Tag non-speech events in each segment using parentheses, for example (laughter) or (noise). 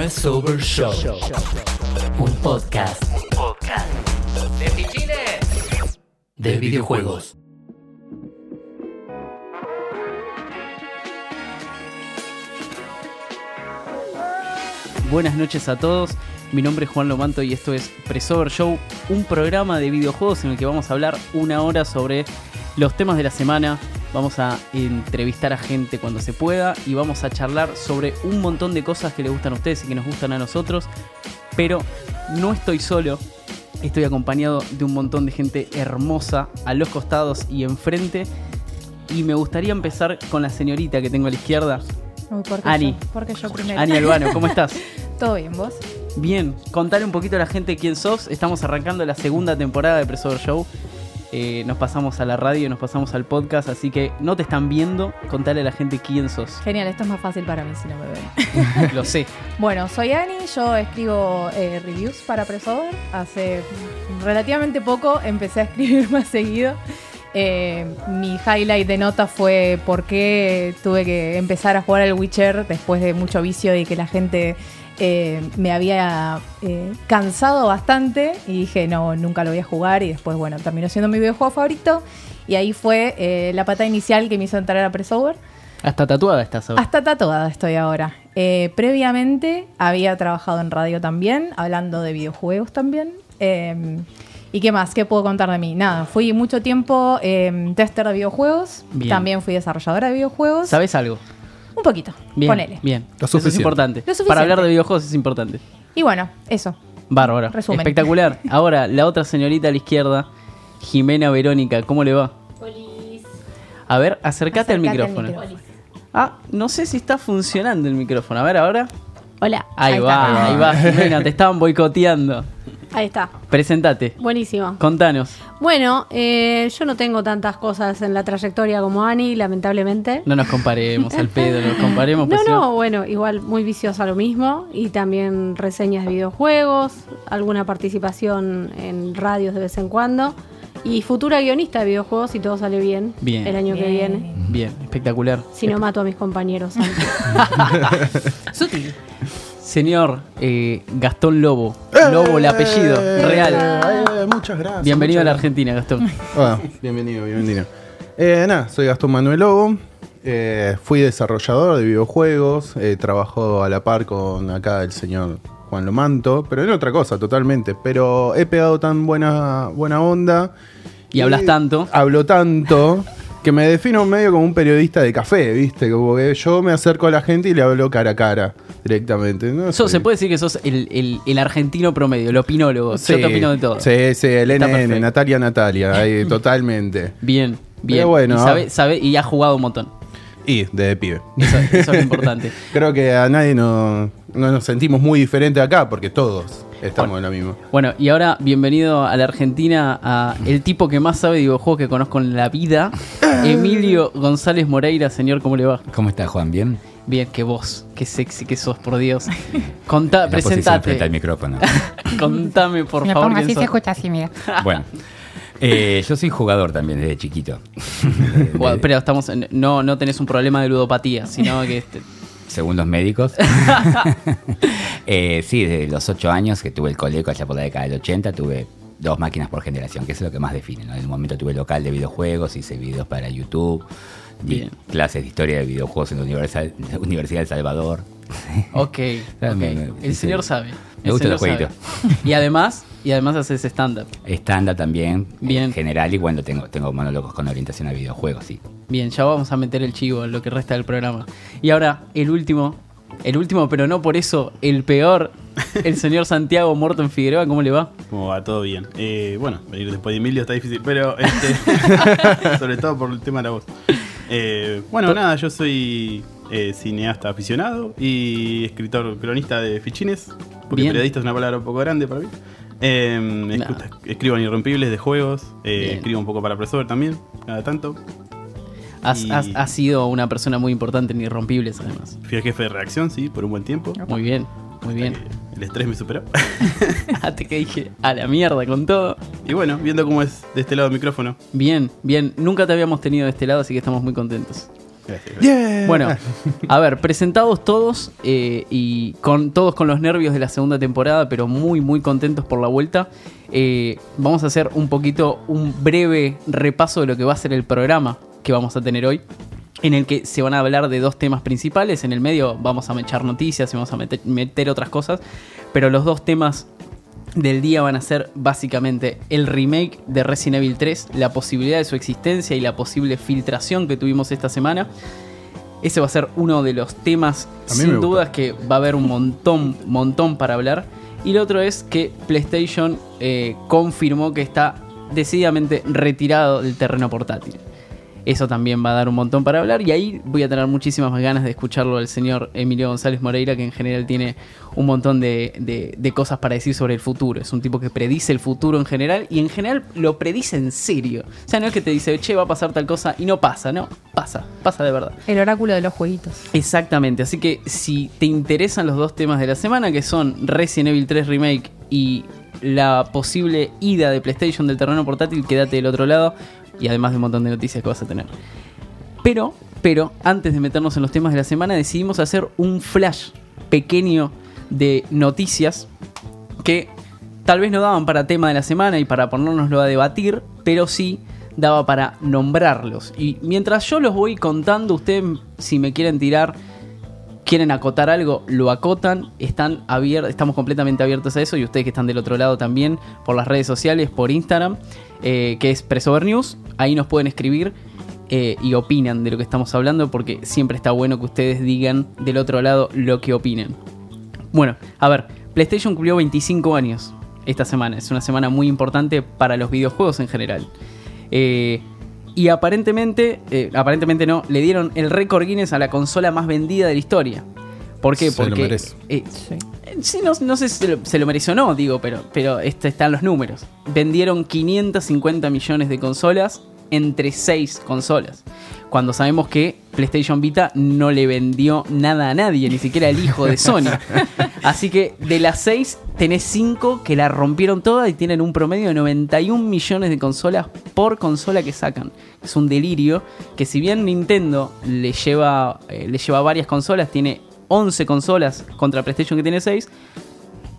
Pressover Show. Un podcast. Podcast. De fichines. De videojuegos. Buenas noches a todos. Mi nombre es Juan Lomanto y esto es Presover Show, un programa de videojuegos en el que vamos a hablar una hora sobre los temas de la semana. Vamos a entrevistar a gente cuando se pueda y vamos a charlar sobre un montón de cosas que le gustan a ustedes y que nos gustan a nosotros. Pero no estoy solo, estoy acompañado de un montón de gente hermosa a los costados y enfrente. Y me gustaría empezar con la señorita que tengo a la izquierda, Uy, ¿por qué Ani. yo? ¿Por qué yo primero? Ani Albano. ¿Cómo (laughs) estás? ¿Todo bien, vos? Bien, contale un poquito a la gente quién sos. Estamos arrancando la segunda temporada de Presover Show. Eh, nos pasamos a la radio, nos pasamos al podcast, así que no te están viendo. Contale a la gente quién sos. Genial, esto es más fácil para mí si no me ven. (laughs) Lo sé. bueno, soy Ani, yo escribo eh, reviews para Presover. Hace relativamente poco empecé a escribir (laughs) más seguido. Eh, mi highlight de nota fue por qué tuve que empezar a jugar al Witcher después de mucho vicio y que la gente eh, me había eh, cansado bastante y dije, no, nunca lo voy a jugar y después, bueno, terminó siendo mi videojuego favorito y ahí fue eh, la pata inicial que me hizo entrar a Pressover. Hasta tatuada estás ahora. Hasta tatuada estoy ahora. Eh, previamente había trabajado en radio también, hablando de videojuegos también. Eh, ¿Y qué más? ¿Qué puedo contar de mí? Nada, fui mucho tiempo eh, tester de videojuegos, Bien. también fui desarrolladora de videojuegos. ¿Sabes algo? Un poquito, Bien. ponele. Bien. Lo Eso es suficiente. importante. Lo suficiente. Para hablar de videojuegos es importante. Y bueno, eso. Bárbaro. Resumen. Espectacular. (laughs) Ahora, la otra señorita a la izquierda, Jimena Verónica. ¿Cómo le va? A ver, acércate, al Acercate al micrófono. micrófono. Ah, no sé si está funcionando el micrófono. A ver, ahora. Hola. Ahí, Ahí va, está. ahí va, (laughs) Jimena, te estaban boicoteando. Ahí está. Presentate. Buenísimo. Contanos. Bueno, eh, yo no tengo tantas cosas en la trayectoria como Ani, lamentablemente. No nos comparemos al pedo, nos (laughs) comparemos. No, pues, si no, bueno, igual muy viciosa lo mismo. Y también reseñas de videojuegos, alguna participación en radios de vez en cuando. Y futura guionista de videojuegos si todo sale bien, Bien. el año que viene. Bien, espectacular. Si no mato a mis compañeros antes. (laughs) (laughs) Sutil. Señor eh, Gastón Lobo. Lobo, el apellido, real. Eh, muchas gracias. Bienvenido a la Argentina, Gastón. Ah, (laughs) bienvenido, bienvenido. Eh, nada, soy Gastón Manuel Lobo. eh, fui desarrollador de videojuegos. eh, trabajo a la par con acá el señor Juan Lomanto. Pero en otra cosa, totalmente. Pero he pegado tan buena, buena onda. Y hablas tanto. Hablo tanto. (laughs) Que me defino medio como un periodista de café, ¿viste? Como que yo me acerco a la gente y le hablo cara a cara directamente. ¿no? Se puede decir que sos el, el- el argentino promedio, el opinólogo. Sí, Yo te opino de todo. Sí, sí, el Está NN, perfecto. Natalia Natalia, ahí, (laughs) totalmente. Bien, bien. Pero bueno, y, sabe, sabe- y ha jugado un montón. Y de pibe. Eso, eso es lo (laughs) importante. Creo que a nadie no, no nos sentimos muy diferentes acá porque todos estamos en lo mismo. Bueno, y ahora bienvenido a la Argentina, a el tipo que más sabe de videojuegos que conozco en la vida, (laughs) Emilio González Moreira. Señor, ¿cómo le va? ¿Cómo está Juan? ¿Bien? Bien, qué voz, qué sexy que sos, por Dios. Contá, (laughs) La presentate. al micrófono. (laughs) Contame, por Me favor. pongo así, se escucha así, mira. bueno, eh, yo soy jugador también desde chiquito. Bueno, pero estamos en- no, no tenés un problema de ludopatía, sino que este, Según los médicos. (laughs) (laughs) Eh, sí, desde los 8 años que tuve el coleco allá por la década del 80, tuve dos máquinas por generación, que es lo que más define. ¿no? En un momento tuve local de videojuegos, hice videos para YouTube, di Bien. clases de historia de videojuegos en la (laughs) Universidad, Universidad de El Salvador. Ok, ok. me- me- el señor sabe. Me el gustan los señor sabe. (laughs) Y además, y además haces stand-up. Estándar también, Bien. en general, y bueno, tengo, tengo monólogos con orientación a videojuegos, sí. Bien, ya vamos a meter el chivo en lo que resta del programa. Y ahora, el último, el último, pero no por eso, el peor, (laughs) el señor Santiago Morton Figueroa, ¿cómo le va? Como va todo bien. Eh, bueno, venir después de Emilio está difícil, pero (laughs) este, sobre todo por el tema de la voz. Eh, bueno, nada, yo soy eh, cineasta aficionado y escritor cronista de fichines, porque Bien. periodista es una palabra un poco grande para mí. Eh, escu- escribo en Irrompibles de juegos, eh, escribo un poco para Presover también, cada tanto. Has, Y- has- has sido una persona muy importante en Irrompibles, además. Fui jefe de reacción, sí, por un buen tiempo. Muy bien, muy bien. Eh, el estrés me superó. (laughs) Ah, te que dije, a la mierda con todo. y bueno, viendo cómo es de este lado del micrófono. Bien, bien. Nunca te habíamos tenido de este lado, así que estamos muy contentos. (laughs) Bueno, a ver, presentados todos eh, y con todos con los nervios de la segunda temporada, pero muy muy contentos por la vuelta. eh, vamos a hacer un poquito un breve repaso de lo que va a ser el programa que vamos a tener hoy. En el que se van a hablar de dos temas principales. En el medio vamos a echar noticias y vamos a meter, meter otras cosas. Pero los dos temas del día van a ser básicamente el remake de Resident Evil 3, la posibilidad de su existencia y la posible filtración que tuvimos esta semana. Ese va a ser uno de los temas sin dudas que va a haber un montón, montón para hablar. Y lo otro es que PlayStation eh, confirmó que está decididamente retirado del terreno portátil. Eso también va a dar un montón para hablar y ahí voy a tener muchísimas más ganas de escucharlo al señor Emilio González Moreira, que en general tiene un montón de, de- de cosas para decir sobre el futuro. Es un tipo que predice el futuro en general y en general lo predice en serio. O sea, no es que te dice, che, va a pasar tal cosa y no pasa, no, pasa, pasa de verdad. El oráculo de los jueguitos. Exactamente, así que si te interesan los dos temas de la semana, que son Resident Evil 3 Remake y la posible ida de PlayStation del terreno portátil, quédate del otro lado y además de un montón de noticias que vas a tener. Pero, pero, antes de meternos en los temas de la semana, decidimos hacer un flash pequeño de noticias que tal vez no daban para tema de la semana y para ponernoslo a debatir, pero sí daba para nombrarlos. Y mientras yo los voy contando, ustedes si me quieren tirar, quieren acotar algo, lo acotan, están abier- estamos completamente abiertos a eso y ustedes que están del otro lado también por las redes sociales, por Instagram, eh, que es Presover News, ahí nos pueden escribir eh, y opinan de lo que estamos hablando porque siempre está bueno que ustedes digan del otro lado lo que opinen. Bueno, a ver, PlayStation cumplió 25 años esta semana. Es una semana muy importante para los videojuegos en general. Eh, y aparentemente, eh, aparentemente no, le dieron el récord Guinness a la consola más vendida de la historia. ¿Por qué? Se lo Porque merece. eh, eh, sí, no, no sé si se lo, se lo mereció o no, digo, pero, pero este están los números. Vendieron 550 millones de consolas entre 6 consolas. Cuando sabemos que PlayStation Vita no le vendió nada a nadie, ni siquiera el hijo de Sony. (laughs) Así que de las 6 tenés 5 que la rompieron toda y tienen un promedio de 91 millones de consolas por consola que sacan. Es un delirio que si bien Nintendo le lleva, eh, le lleva varias consolas, tiene 11 consolas contra PlayStation que tiene 6,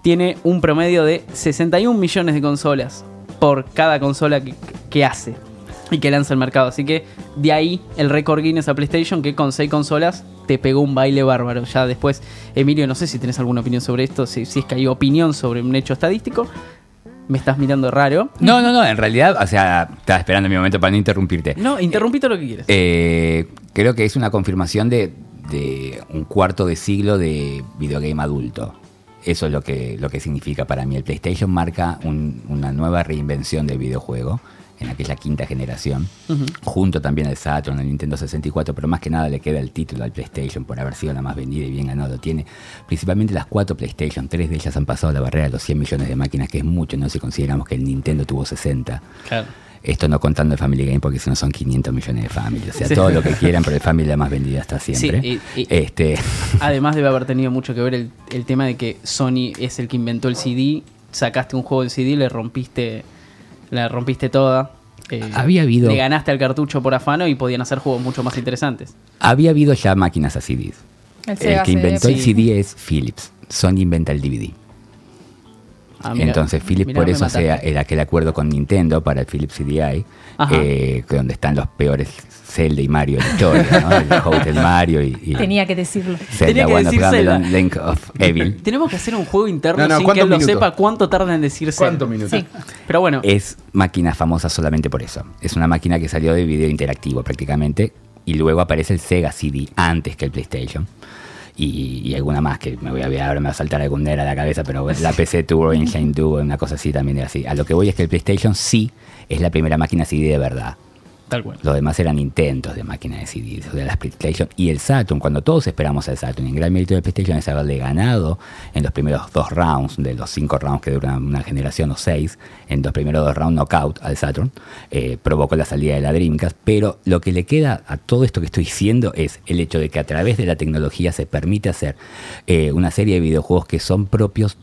tiene un promedio de 61 millones de consolas por cada consola que, que hace y que lanza al mercado. Así que de ahí el récord Guinness a PlayStation que con 6 consolas te pegó un baile bárbaro. Ya después, Emilio, no sé si tenés alguna opinión sobre esto, si, si es que hay opinión sobre un hecho estadístico. Me estás mirando raro. No, no, no, en realidad, o sea, estaba esperando mi momento para no interrumpirte. No, interrumpí todo lo que quieras. Eh, creo que es una confirmación de, de un cuarto de siglo de videogame adulto. Eso es lo que, lo que significa para mí. El PlayStation marca un- una nueva reinvención del videojuego en aquella quinta generación, junto también al Saturn, al Nintendo 64, pero más que nada le queda el título al PlayStation por haber sido la más vendida y bien ganado. Tiene principalmente las cuatro PlayStation, tres de ellas han pasado la barrera de los 100 millones de máquinas, que es mucho, no si consideramos que el Nintendo tuvo 60. Claro. Esto no contando el Family Game porque si no son 500 millones de Family. O sea, Sí. todo lo que quieran, pero el Family la más vendida hasta siempre. Sí, y- y- este, Además debe haber tenido mucho que ver el, el tema de que Sony es el que inventó el CD, sacaste un juego del CD, le rompiste, la rompiste toda. Eh, Había habido- Le ganaste al cartucho por afano y podían hacer juegos mucho más interesantes. había habido ya máquinas a CDs. El El que inventó CD. el CD es Philips. Sony inventa el DVD. Ah, mira, Entonces Philips por eso sea el aquel acuerdo con Nintendo para el Philips CDI, eh, que donde están los peores Zelda y Mario de la historia, ¿no? El (laughs) Hotel Mario y, y Tenía que decirlo. Zelda Tenía que decir Zelda. Link of Evil. Tenemos que hacer un juego interno No, no, sin que ¿cuántos él lo sepa cuánto tarda en decirse. ¿Cuántos minutos? Sí. Pero bueno, Es máquina famosa solamente por eso. Es una máquina que salió de video interactivo prácticamente y luego aparece el Sega CD antes que el PlayStation. Y, y alguna más que me voy a ver, ahora me va a saltar algún nerd a la cabeza, pero la PC Turbo Engine Duo, una cosa así también era así. A lo que voy es que el PlayStation sí es la primera máquina CD de verdad. Tal cual. Los demás eran intentos de máquina de CD, o de las PlayStation. Y el Saturn, cuando todos esperamos al Saturn, el gran mérito del PlayStation es haberle ganado en los primeros dos rounds, de los cinco rounds que duran una generación o seis, en los primeros dos rounds knockout al Saturn, eh, provocó la salida de la Dreamcast. Pero lo que le queda a todo esto que estoy diciendo es el hecho de que a través de la tecnología se permite hacer eh, una serie de videojuegos que son propios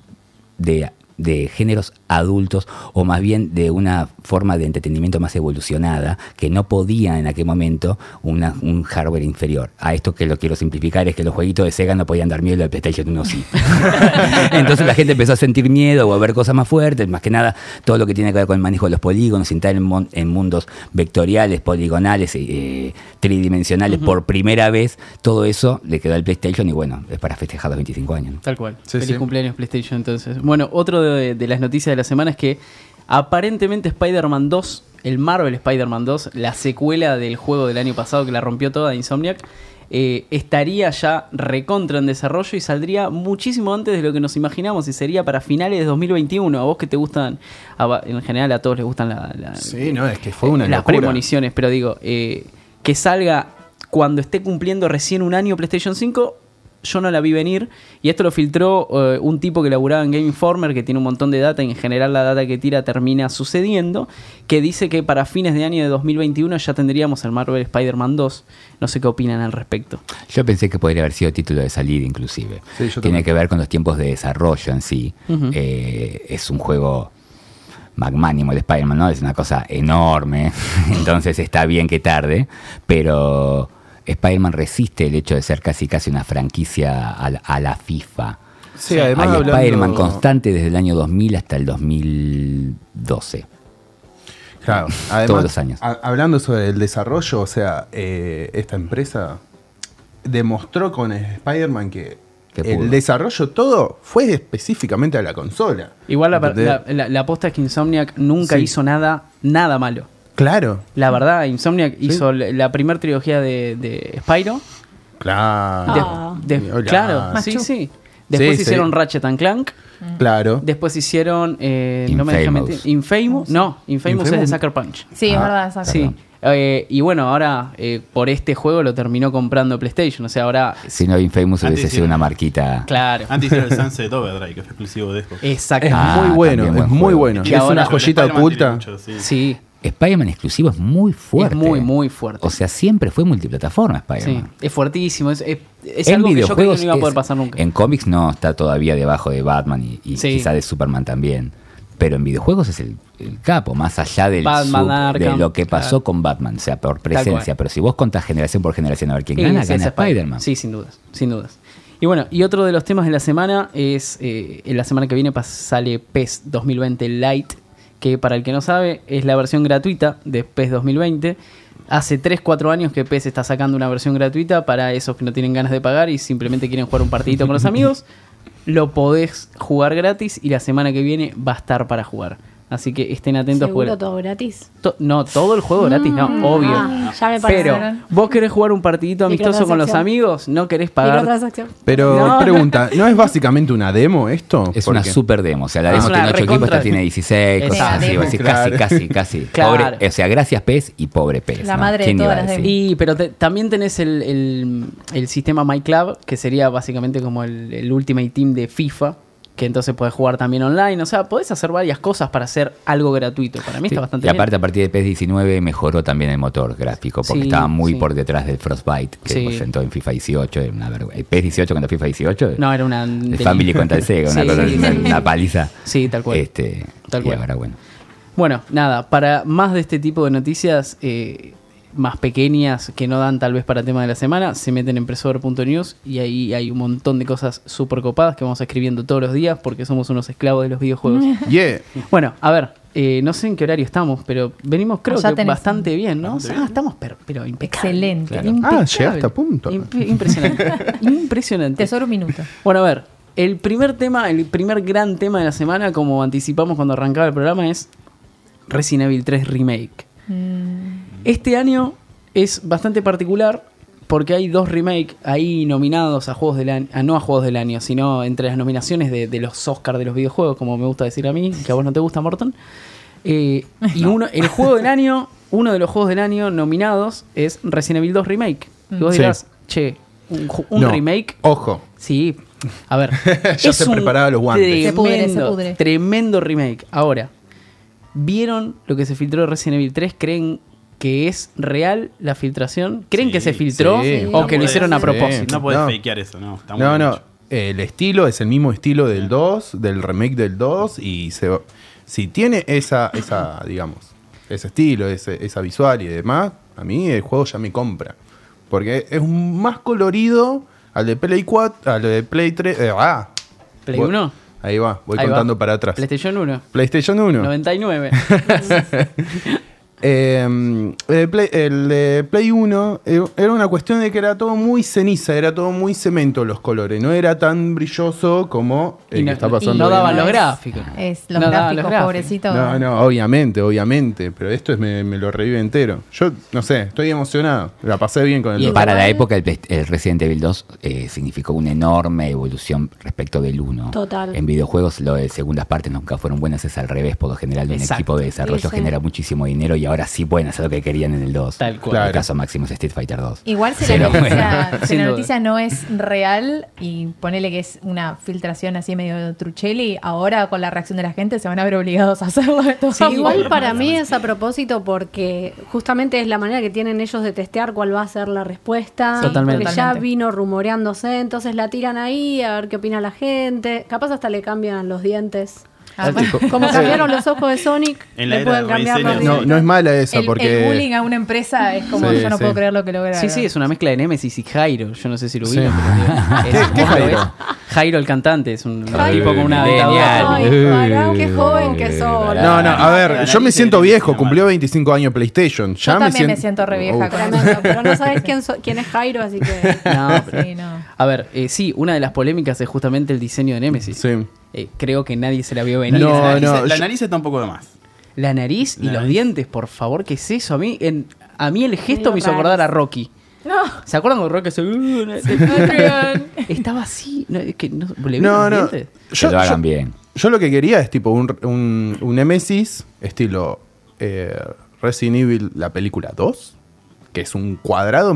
de de géneros adultos o más bien de una forma de entretenimiento más evolucionada que no podía en aquel momento una- un hardware inferior. A esto que lo quiero simplificar es que los jueguitos de Sega no podían dar miedo y el PlayStation 1 sí. (laughs) Entonces la gente empezó a sentir miedo o a ver cosas más fuertes, más que nada todo lo que tiene que ver con el manejo de los polígonos, entrar en, mon- en mundos vectoriales, poligonales, eh, tridimensionales por primera vez, todo eso le quedó al PlayStation y bueno, es para festejar los 25 años. ¿no? Tal cual. Sí, Feliz sí. cumpleaños PlayStation entonces. Bueno, otro de, de las noticias de la semana es que aparentemente Spider-Man 2, el Marvel Spider-Man 2, la secuela del juego del año pasado que la rompió toda Insomniac, eh, estaría ya recontra en desarrollo y saldría muchísimo antes de lo que nos imaginamos y sería para finales de 2021. A vos que te gustan, a en general a todos les gustan la, la- Sí, no, es que fue una las locura. premoniciones, pero digo, eh, que salga cuando esté cumpliendo recién un año PlayStation 5, yo no la vi venir. Y esto lo filtró eh, un tipo que laburaba en Game Informer, que tiene un montón de data, y en general la data que tira termina sucediendo, que dice que para fines de año de 2021 ya tendríamos el Marvel Spider-Man 2. No sé qué opinan al respecto. Yo pensé que podría haber sido título de salida inclusive. Sí, yo Tiene que ver con los tiempos de desarrollo en sí. Eh, es un juego magnánimo el Spider-Man, ¿no? Es una cosa enorme, (laughs) entonces está bien que tarde, pero Spider-Man resiste el hecho de ser casi casi una franquicia a la, a la FIFA. Sí, además Hay hablando- Spider-Man constante desde el año 2000 hasta el 2012. Claro, (laughs) además, Todos los años. a- hablando sobre el desarrollo, o sea, eh, esta empresa demostró con Spider-Man que el desarrollo todo fue específicamente a la consola. Igual la, la, la- la posta es que Insomniac nunca Sí. hizo nada, nada malo. Claro, La verdad, Insomniac hizo la, primera trilogía de, de Spyro. claro. De- Ah. claro, sí, Machu. sí. Después Sí, hicieron sí. Ratchet and Clank. Claro. Después hicieron. eh, no me dejes Infamous. mentir. Infamous. No, Infamous, es de Infamous. Sucker Punch. Sí, es Ah, verdad, exacto. Sí. Eh, y bueno, ahora eh, por este juego lo terminó comprando PlayStation. O sea, ahora. Si no, Infamous hubiese sido una marquita. Claro. Antes hicieron el Sunset Overdrive, que fue exclusivo de Xbox. Exacto. Es Ah, muy bueno, también es muy bueno. Y es ahora- una joyita oculta. tiene mucho, sí. Sí. Spider-Man exclusivo es muy fuerte. Es muy, muy fuerte. O sea, siempre fue multiplataforma sí. Spider-Man. Es fuertísimo. Es, es, es en algo que yo creo que no iba a poder es- pasar nunca. En cómics no, está todavía debajo de Batman y, y Sí. quizá de Superman también. Pero en videojuegos es el, el capo, más allá del Batman, sub- de lo que pasó claro. con Batman, o sea, por presencia. Pero si vos contás generación por generación a ver quién Sí, gana, sí, gana Spider-Man. Sí, sin dudas, sin dudas. Y bueno, y otro de los temas de la semana es, eh, en la semana que viene sale PES 2020 Lite, que para el que no sabe es la versión gratuita de PES 2020. Hace 3-4 años que PES está sacando una versión gratuita para esos que no tienen ganas de pagar y simplemente quieren jugar un partidito con los amigos. Lo podés jugar gratis y la semana que viene va a estar para jugar. Así que estén atentos. ¿Seguro porque- todo gratis? To- no, todo el juego gratis, no, obvio. Ah, ya me parece. Pero, vos querés jugar un partidito amistoso con los amigos, no querés pagar. Pero No. pregunta, ¿no es básicamente una demo esto? Es una super demo. O sea, la Ah. demo una tiene 8 equipos, esta tiene 16, cosas así. Claro. Casi, casi, (laughs) casi. Claro. Pobre, o sea, gracias PES y pobre PES. La ¿no? madre de ¿Quién todas iba a las? Y, pero te- también tenés el, el- el sistema MyClub, que sería básicamente como el, el Ultimate Team de FIFA, que entonces podés jugar también online. O sea, podés hacer varias cosas para hacer algo gratuito. Para mí Sí, está bastante y aparte, bien. a partir de PES 19 mejoró también el motor gráfico, porque Sí, estaba muy sí. por detrás del Frostbite que Sí. presentó en FIFA 18. Era una vergüenza. El PES 18 contra FIFA 18. No, era una... el Family contra el Sega, (laughs) cosa- una paliza. Sí, tal cual. Este, Tal y cual. ahora, bueno. Bueno, nada, para más de este tipo de noticias eh, más pequeñas que no dan tal vez para tema de la semana, se meten en presover.news y ahí hay un montón de cosas súper copadas que vamos escribiendo todos los días porque somos unos esclavos de los videojuegos. (laughs) Yeah. bueno, a ver, eh, no sé en qué horario estamos, pero venimos creo Allá que bastante bien, ¿no? Bastante Ah, bien. estamos pero, pero impecable. Excelente. Claro. Impecable. Ah, llegaste a punto. Imp- impresionante. (laughs) impresionante. Tesoro un minuto. Bueno, a ver, el primer tema, el primer gran tema de la semana, como anticipamos cuando arrancaba el programa, es Resident Evil 3 Remake. Este año es bastante particular porque hay dos remakes ahí nominados a juegos del año, a no a juegos del año, sino entre las nominaciones de, de los Oscars de los videojuegos, como me gusta decir a mí, que a vos no te gusta, Morton. Eh, y (laughs) uno, el juego del año, uno de los juegos del año nominados es Resident Evil 2 Remake. Y vos Sí. dirás, che, un, ju- un No, remake Ojo. Sí, a ver. (laughs) Ya se preparaba los guantes. Tremendo, Se pudre, se pudre. tremendo remake. Ahora, ¿vieron lo que se filtró de Resident Evil 3? ¿Creen que es real la filtración? ¿Creen Sí, que se filtró sí. o No que lo hicieron a propósito? No podés No. fakear eso, no. Está muy No, bien no. hecho. el estilo es el mismo estilo del 2, del remake del 2, y se, va- si tiene esa, esa digamos, ese estilo, ese- esa visual y demás, a mí el juego ya me compra. Porque es un más colorido al de Play 4, al de Play 3. eh, ah, ¿Play Voy- 1? Ahí va, voy Ahí va. contando para atrás. PlayStation 1. PlayStation 1. 99. (laughs) Eh, el, Play, el de Play 1 eh, era una cuestión de que era todo muy ceniza, era todo muy cemento los colores, no era tan brilloso como el y que está pasando. y no daban los gráficos. Es los No gráficos, los pobrecitos. No, no, obviamente, obviamente, pero esto es, me, me lo revive entero. Yo, no sé, estoy emocionado, la pasé bien con el Y para la época el, Resident Evil 2 eh, significó una enorme evolución respecto del 1. Total. En videojuegos lo de segundas partes nunca fueron buenas, es al revés, por lo general un Exacto. equipo de desarrollo Sí, sí. genera muchísimo dinero y ahora sí pueden hacer lo que querían en el 2. Tal cual. En el Claro. caso máximo es Street Fighter 2. Igual si Pero la, noticia, bueno. si la (laughs) noticia no es real y ponele que es una filtración así medio trucheli, ahora con la reacción de la gente se van a ver obligados a hacerlo de todas Igual para mí es a propósito porque justamente es la manera que tienen ellos de testear cuál va a ser la respuesta. Totalmente. Porque ya vino rumoreándose, entonces la tiran ahí a ver qué opina la gente. Capaz hasta le cambian los dientes. Ah. Como cambiaron los ojos de Sonic, En la pueden de cambiar los. No, no es mala esa, el, porque. el bullying a una empresa es como Sí, yo no sí. puedo creer lo que lograron. Sí, sí, es una mezcla de Nemesis y Jairo. Yo no sé si lo Sí. vieron, pero (laughs) digo, es- ¿Qué Jairo? ves. Jairo el cantante, es un Jairo. tipo con una pará, qué joven que sos. No, no, a ver, yo me siento viejo, cumplió 25 años PlayStation. Ya Yo me también me siento, siento re vieja Uf. con pero no sabes quién, so- quién es Jairo, así que... (laughs) No, pero- Sí, no. A ver, eh, sí, una de las polémicas es justamente el diseño de Nemesis. Sí. Eh, creo que nadie se la vio venir. No, la nariz, no, la yo- nariz está un poco de más. La nariz y La los nariz. dientes, por favor, ¿qué es eso? A mí, en, a mí el gesto me hizo acordar a Rocky. No. ¿Se acuerdan cuando Rocky se... Estaba así. No, es que no. Que lo hagan bien. Yo lo que quería es tipo un, un, un Nemesis estilo eh, Resident Evil, la película 2, que es un cuadrado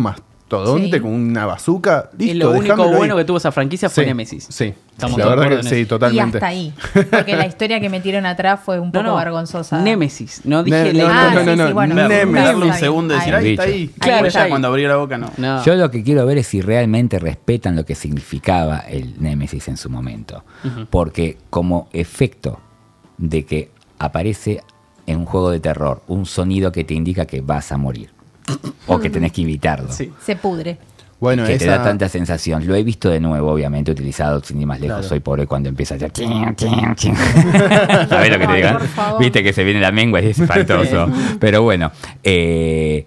mastodonte Sí. con una bazooka. Y Listo, lo único bueno ahí. que tuvo esa franquicia fue Sí, Nemesis. Sí, Estamos la verdad que sí, totalmente. Y hasta ahí. Porque la historia que metieron atrás fue un poco No, no. vergonzosa. Nemesis. No dije no, Ah, imagen. no, sí, no, sí, bueno. Nemesis. Darle un Nemesis. segundo y decir, Ahí. ahí está ahí. Claro, ya cuando abrí la boca, no. No. Yo lo que quiero ver es si realmente respetan lo que significaba el Némesis en su momento. Porque como efecto de que aparece en un juego de terror un sonido que te indica que vas a morir. O que tenés que evitarlo. Sí. Se pudre. Bueno, que te da tanta sensación. Lo he visto de nuevo, obviamente, utilizado sin ir más lejos. Claro. Soy pobre cuando empieza a hacer. (laughs) ¿Sabés lo que te digo? Viste que se viene la mengua y es espantoso. Pero bueno, eh,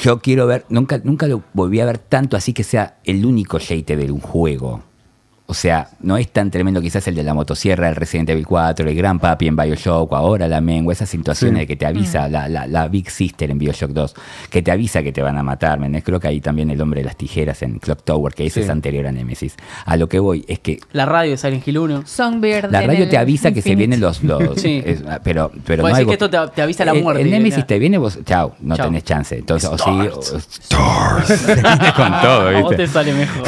yo quiero ver. Nunca, nunca lo volví a ver tanto así que sea el único shade de un juego. O sea, no es tan tremendo quizás el de la motosierra, el Resident Evil 4, el Gran Papi en Bioshock, o ahora la mengua, esas situaciones Sí. de que te avisa, la, la, la Big Sister en Bioshock 2, que te avisa que te van a matar. ¿me? Creo que ahí también el hombre de las tijeras en Clock Tower, que ese Sí. es anterior a Nemesis. A lo que voy es que La radio de Silent Hill 1. Songbird. la en radio te avisa que se vienen los... los (laughs) Sí. es- pero pero no algo- que esto te, te avisa la el- muerte. El, Nemesis ¿no? te viene, vos, chao, no Chao. tenés chance. Entonces, o sí, o- (laughs) (laughs) con todo, A vos ¿viste? te sale mejor.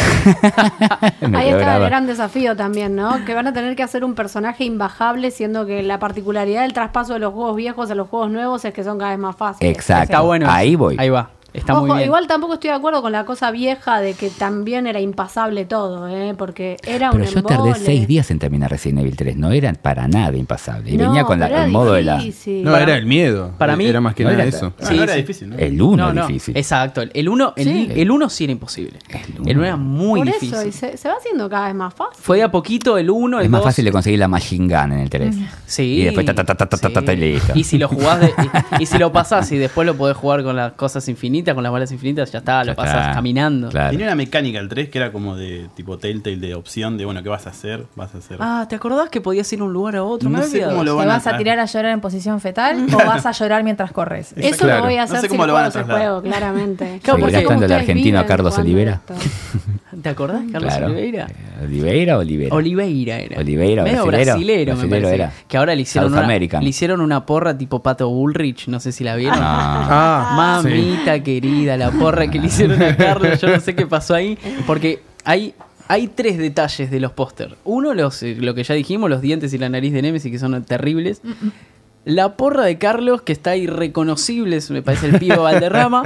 Me Ahí está el gran desafío también, ¿no? Que van a tener que hacer un personaje imbajable, siendo que la particularidad del traspaso de los juegos viejos a los juegos nuevos es que son cada vez más fáciles. Exacto. Está bueno. Ahí voy. Ahí va. Está Ojo, muy bien. igual tampoco estoy de acuerdo con la cosa vieja de que también era impasable todo, ¿eh? Porque era Pero un yo tardé seis días en terminar Resident Evil 3. No era para nada impasable. Y No, venía con la- pero era el modo de la. difícil. No, era el miedo. para mí- Era más que no nada era- eso. Sí, no era sí. difícil, ¿no? El 1 no, no. difícil. Exacto. El 1 el, Sí. el uno sí era imposible. El El 1 uno. era muy Por difícil. eso, y se, se va haciendo cada vez más fácil. Fue de a poquito el 1, el Es más 2. fácil de conseguir la Machine Gun en el 3. Sí. Y después ta, ta, ta, ta, ta, ta, ta, y listo. Y si lo jugás de- y, y si lo pasás y (laughs) después lo podés jugar con las cosas infinitas, con las balas infinitas, ya está, lo Ya está. caminando. Claro. Tenía una mecánica el 3 que era como de tipo Telltale de opción de bueno, ¿qué vas a hacer? Vas a hacer. Ah, ¿te acordás que podías ir a un lugar a otro? No Me sé cómo lo ¿Te van a vas a tirar a llorar en posición fetal (laughs) o vas a llorar mientras corres? Eso Claro. lo voy a No hacer sé si cómo lo van a juego claramente. (laughs) Claro, porque- estando el argentino viven Carlos Olivera. (laughs) ¿Te acordás, Carlos Claro. Oliveira? Eh, ¿Oliveira o Olivera? Oliveira era. Oliveira, Medio brasilero. brasilero, me Brasilero era. Que ahora le hicieron, South una, American. le hicieron una porra tipo Pato Bullrich, no sé si la vieron. Ah. Ah, sí. Mamita querida, la porra que le hicieron a Carlos, yo no sé qué pasó ahí, porque hay, hay tres detalles de los pósters. Uno, los, eh, lo que ya dijimos, los dientes y la nariz de Nemesis, que son terribles. La porra de Carlos, que está irreconocible, me parece el pibe Valderrama.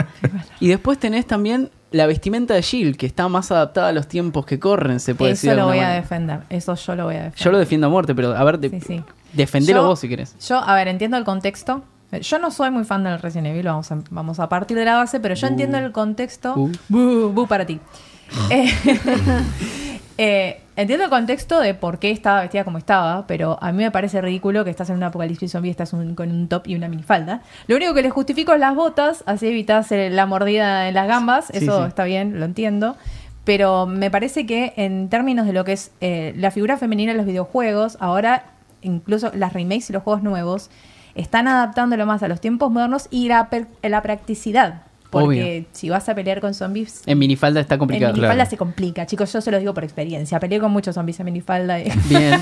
y después tenés también la vestimenta de Jill, que está más adaptada a los tiempos que corren, se puede decir. Eso lo voy a defender. Eso yo lo voy a defender. Yo lo defiendo a muerte, pero a ver, de- Sí, sí. defendelo Yo- vos si querés. Yo, a ver, entiendo el contexto. Yo no soy muy fan del Resident Evil, vamos a, vamos a partir de la base, pero yo entiendo el contexto. Bu. Bu, bu para ti. (laughs) Eh, (laughs) eh, entiendo el contexto de por qué estaba vestida como estaba, pero a mí me parece ridículo que estás en un apocalipsis zombie y estás un- con un top y una minifalda. Lo único que le justifico es las botas, así evitas eh, la mordida en las gambas, Sí, eso sí. está bien, lo entiendo. Pero me parece que en términos de lo que es eh, la figura femenina en los videojuegos, ahora incluso las remakes y los juegos nuevos están adaptándolo más a los tiempos modernos y la, per- la practicidad. Porque Obvio. si vas a pelear con zombies, En minifalda está en complicado. minifalda Claro. se complica. Chicos, yo se los digo por experiencia. Peleé con muchos zombies en minifalda. y- (laughs) Bien.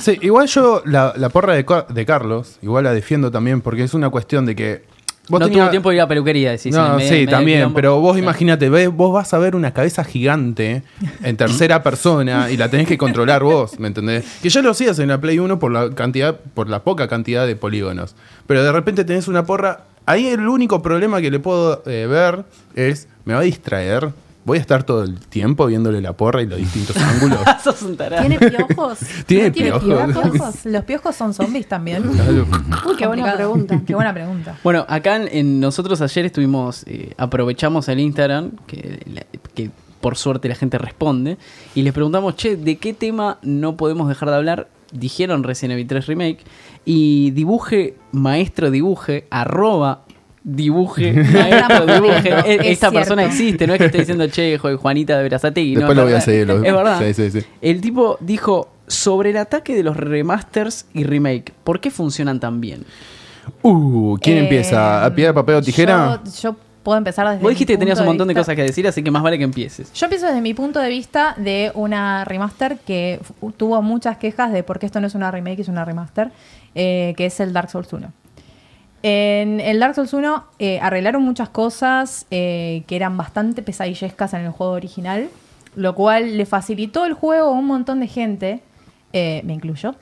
Sí, igual yo la, la porra de, de Carlos, igual la defiendo también porque es una cuestión de que... vos no tenías- tuvo tiempo de ir a peluquería, decís. No, medio- sí, medio también, quilombo. pero vos imagínate, ves- vos vas a ver una cabeza gigante en tercera persona y la tenés que controlar vos, ¿me entendés? Que ya lo hacías en la Play 1 por la cantidad, por la poca cantidad de polígonos. Pero de repente tenés una porra. Ahí el único problema que le puedo eh, ver es, me va a distraer. Voy a estar todo el tiempo viéndole la porra y los distintos (laughs) ángulos. (laughs) Sos un tarado. ¿Tiene piojos? (laughs) Tiene ¿No piojos. ¿Los piojos? ¿Los piojos son zombies también? Uy, qué buena pregunta. Qué buena pregunta. Bueno, acá en, en nosotros ayer estuvimos, eh, aprovechamos el Instagram, que, la- que por suerte la gente responde, y les preguntamos, che, ¿de qué tema no podemos dejar de hablar? Dijeron Resident Evil 3 Remake, y dibuje, maestro dibuje, arroba dibuje, maestro dibuje. Es Esta cierto. persona existe, no es que esté diciendo, che, (laughs) Juanita de Verazategui. Después no, lo voy a seguir. lo- Es verdad. Sí, sí, sí. El tipo dijo, sobre el ataque de los remasters y remake, ¿por qué funcionan tan bien? Uh, ¿quién Eh, empieza? ¿A piedra, papel o tijera? Yo, yo puedo empezar desde Vos dijiste mi que tenías un montón de cosas que decir, así que más vale que empieces. Yo empiezo desde mi punto de vista de una remaster que tuvo muchas quejas de por qué esto no es una remake, es una remaster, eh, que es el Dark Souls 1. En el Dark Souls 1 eh, arreglaron muchas cosas eh, que eran bastante pesadillescas en el juego original, lo cual le facilitó el juego a un montón de gente, eh, me incluyo.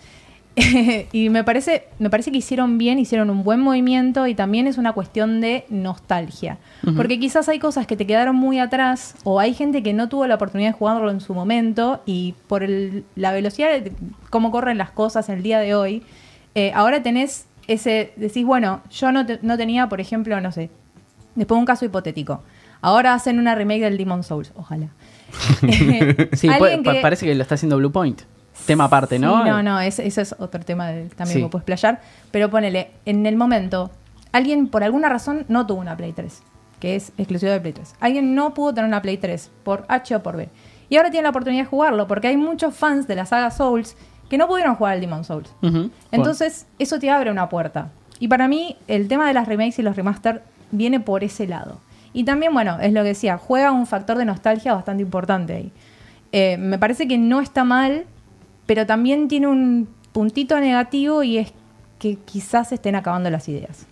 (laughs) y me parece, me parece que hicieron bien, hicieron un buen movimiento y también es una cuestión de nostalgia. Porque quizás hay cosas que te quedaron muy atrás o hay gente que no tuvo la oportunidad de jugarlo en su momento y por el- la velocidad de cómo corren las cosas el día de hoy, eh, ahora tenés ese, decís, bueno, yo no, te- no tenía, por ejemplo, no sé, después un caso hipotético. Ahora hacen una remake del Demon Souls, ojalá. (laughs) Sí, (laughs) puede- que- parece que lo está haciendo Blue Point. Tema aparte, ¿no? Sí, no, no, ese, ese es otro tema del- también Sí. puedes playar. Pero ponele, en el momento, alguien por alguna razón no tuvo una Play 3, que es exclusiva de Play 3. Alguien no pudo tener una Play 3 por H o por B. Y ahora tiene la oportunidad de jugarlo, porque hay muchos fans de la saga Souls que no pudieron jugar al Demon Souls. Entonces, eso te abre una puerta. Y para mí, el tema de las remakes y los remaster viene por ese lado. Y también, bueno, es lo que decía, juega un factor de nostalgia bastante importante ahí. Eh, me parece que no está mal, pero también tiene un puntito negativo y es que quizás estén acabando las ideas.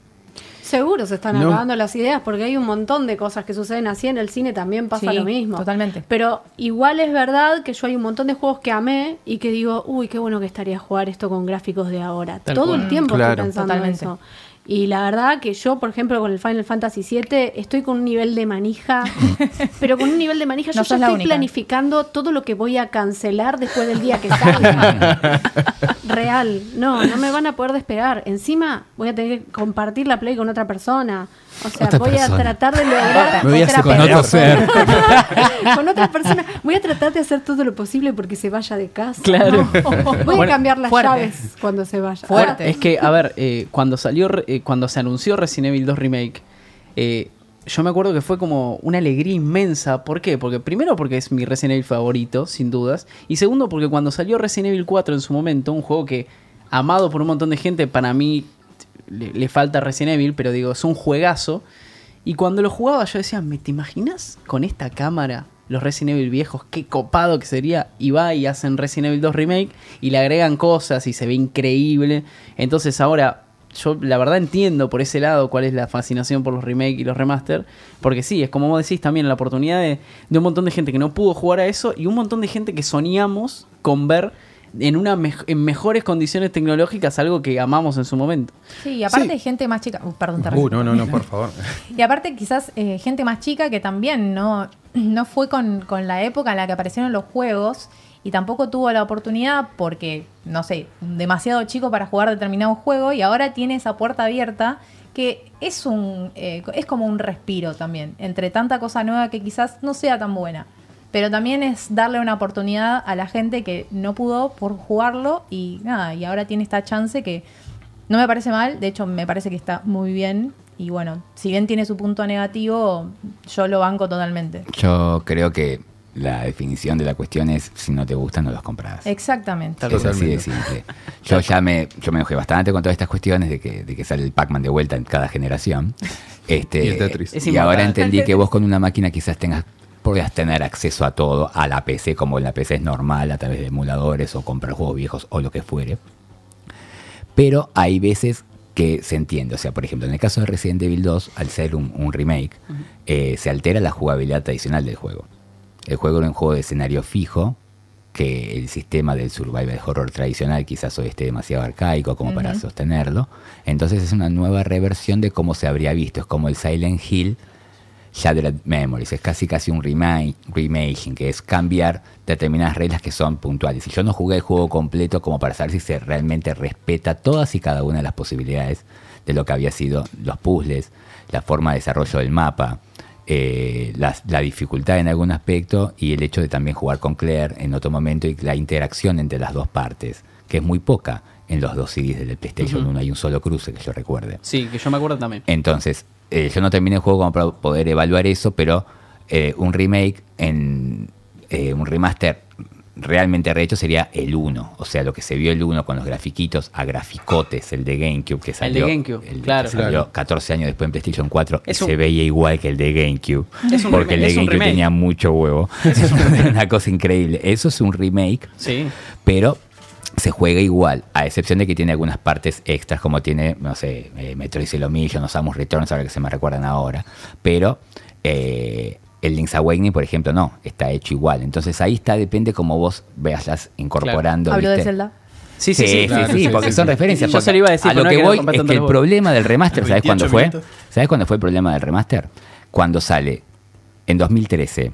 Seguro se están No. acabando las ideas porque hay un montón de cosas que suceden así. En el cine también pasa Sí, lo mismo. totalmente. Pero igual es verdad que yo hay un montón de juegos que amé y que digo, uy, qué bueno que estaría jugar esto con gráficos de ahora. Tal Todo cual. el tiempo Claro. estoy pensando Totalmente. eso. Y la verdad que yo, por ejemplo, con el Final Fantasy VII estoy con un nivel de manija, (laughs) pero con un nivel de manija yo No ya sos la estoy única. planificando todo lo que voy a cancelar después del día que salga. (laughs) Real, no, no me van a poder despegar. Encima voy a tener que compartir la play con otra persona. O sea, Otra voy persona. a tratar de lograr Me voy a otra separar. Con otro ser. (laughs) con otra persona. Voy a tratar de hacer todo lo posible porque se vaya de casa. Claro. Voy Bueno, a cambiar las fuerte. llaves cuando se vaya. Fuerte. Es que, a ver, eh, cuando salió, re- eh, cuando se anunció Resident Evil 2 Remake, eh, yo me acuerdo que fue como una alegría inmensa. ¿Por qué? Porque primero porque es mi Resident Evil favorito, sin dudas. Y segundo porque cuando salió Resident Evil 4 en su momento, un juego que, amado por un montón de gente, para mí le, le falta Resident Evil, pero digo, es un juegazo. Y cuando lo jugaba yo decía, ¿me te imaginas con esta cámara los Resident Evil viejos? Qué copado que sería. Y va y hacen Resident Evil 2 Remake y le agregan cosas y se ve increíble. Entonces ahora yo la verdad entiendo por ese lado cuál es la fascinación por los remake y los remaster. Porque sí, es como vos decís también la oportunidad de, de un montón de gente que no pudo jugar a eso y un montón de gente que soñamos con ver en, una en mejores condiciones tecnológicas, algo que amamos en su momento. Sí, y aparte Sí. gente más chica. Uh, perdón, te Uh, no, no, no, por favor. (laughs) Y aparte quizás eh, gente más chica que también no, no fue con, con la época en la que aparecieron los juegos y tampoco tuvo la oportunidad porque, no sé, demasiado chico para jugar determinado juego y ahora tiene esa puerta abierta que es, un, eh, es como un respiro también, entre tanta cosa nueva que quizás no sea tan buena. Pero también es darle una oportunidad a la gente que no pudo por jugarlo y nada, y ahora tiene esta chance que no me parece mal, de hecho me parece que está muy bien. Y bueno, si bien tiene su punto negativo, yo lo banco totalmente. Yo creo que la definición de la cuestión es si no te gustan, no los compras. Exactamente. Es así de Totalmente. simple. (laughs) Yo ya me, yo me enojé bastante con todas estas cuestiones de que, de que sale el Pac-Man de vuelta en cada generación. (laughs) Este, Y el Tetris. Es y inmortal. ahora entendí que vos con una máquina quizás tengas podrías tener acceso a todo, a la PC, como en la PC es normal, a través de emuladores o comprar juegos viejos o lo que fuere. Pero hay veces que se entiende. O sea, por ejemplo, en el caso de Resident Evil 2, al ser un, un remake, eh, se altera la jugabilidad tradicional del juego. El juego era un juego de escenario fijo, que el sistema del survival horror tradicional quizás hoy esté demasiado arcaico como para sostenerlo. Entonces es una nueva reversión de cómo se habría visto. Es como el Silent Hill Shattered Memories. Es casi casi un remake, remaking, que es cambiar determinadas reglas que son puntuales. Y yo no jugué el juego completo como para saber si se realmente respeta todas y cada una de las posibilidades de lo que había sido los puzzles, la forma de desarrollo del mapa, eh, la, la dificultad en algún aspecto y el hecho de también jugar con Claire en otro momento y la interacción entre las dos partes, que es muy poca en los dos CDs del PlayStation Ujú. 1. Hay un solo cruce que yo recuerde. Sí, que yo me acuerdo también. Entonces, eh, yo no terminé el juego como para poder evaluar eso, pero eh, un remake en un remaster realmente rehecho sería el 1. O sea, lo que se vio el 1 con los grafiquitos a graficotes, el de GameCube que de salió, GameCube, el que claro. salió Claro. 14 años después en PlayStation 4 y Es un- se veía igual que el de GameCube. Es un porque el de es GameCube tenía mucho huevo. (laughs) Era (laughs) una cosa increíble. Eso es un remake Sí. pero se juega igual, a excepción de que tiene algunas partes extras, como tiene, no sé, eh, Metroid Zero Mission o Samus Returns, ahora que se me recuerdan ahora. Pero eh, el Link's Awakening, por ejemplo, no, está hecho igual. Entonces ahí está, depende cómo vos vayas incorporando. Hablo de. Zelda. Sí, sí, sí. Claro, sí, porque sí, son sí. referencias. Yo porque se lo iba a decir, A lo no que voy es que el problema del remaster, ¿sabes 28 cuándo fue? ¿Sabes cuándo fue el problema del remaster? Cuando sale en 2013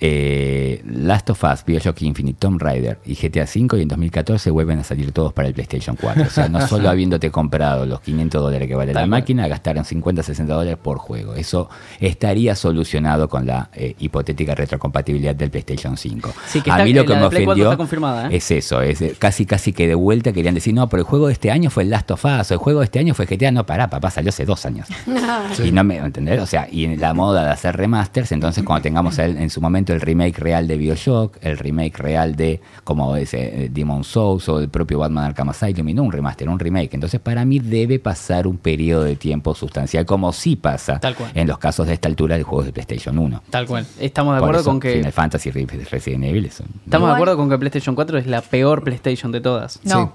eh, Last of Us, Bioshock Infinite, Tomb Raider y GTA V y en 2014 vuelven a salir todos para el PlayStation 4. O sea, no solo (laughs) habiéndote comprado los 500 dólares que vale la Tal cual. máquina, gastaron 50, 60 dólares por juego. Eso estaría solucionado con la eh, hipotética retrocompatibilidad del PlayStation 5. Sí, que a está- mí lo la que me Play 4 ofendió ¿eh? es eso, es casi casi que de vuelta querían decir, no, pero el juego de este año fue el Last of Us, o el juego de este año fue GTA, no, pará, papá, salió hace dos años. (laughs) Y no me entender, o sea, y en la moda de hacer remasters, entonces cuando tengamos el- en su momento el remake real de BioShock, el remake real de como ese eh, Demon Souls o el propio Batman Arkham Asylum, y no un remaster, un remake. Entonces, para mí debe pasar un periodo de tiempo sustancial, como sí pasa Tal cual. en los casos de esta altura de juegos de PlayStation 1. Tal cual. Estamos de Por acuerdo eso, con que Final Fantasy Re- Resident Evil estamos de acuerdo con que PlayStation 4 es la peor PlayStation de todas, No.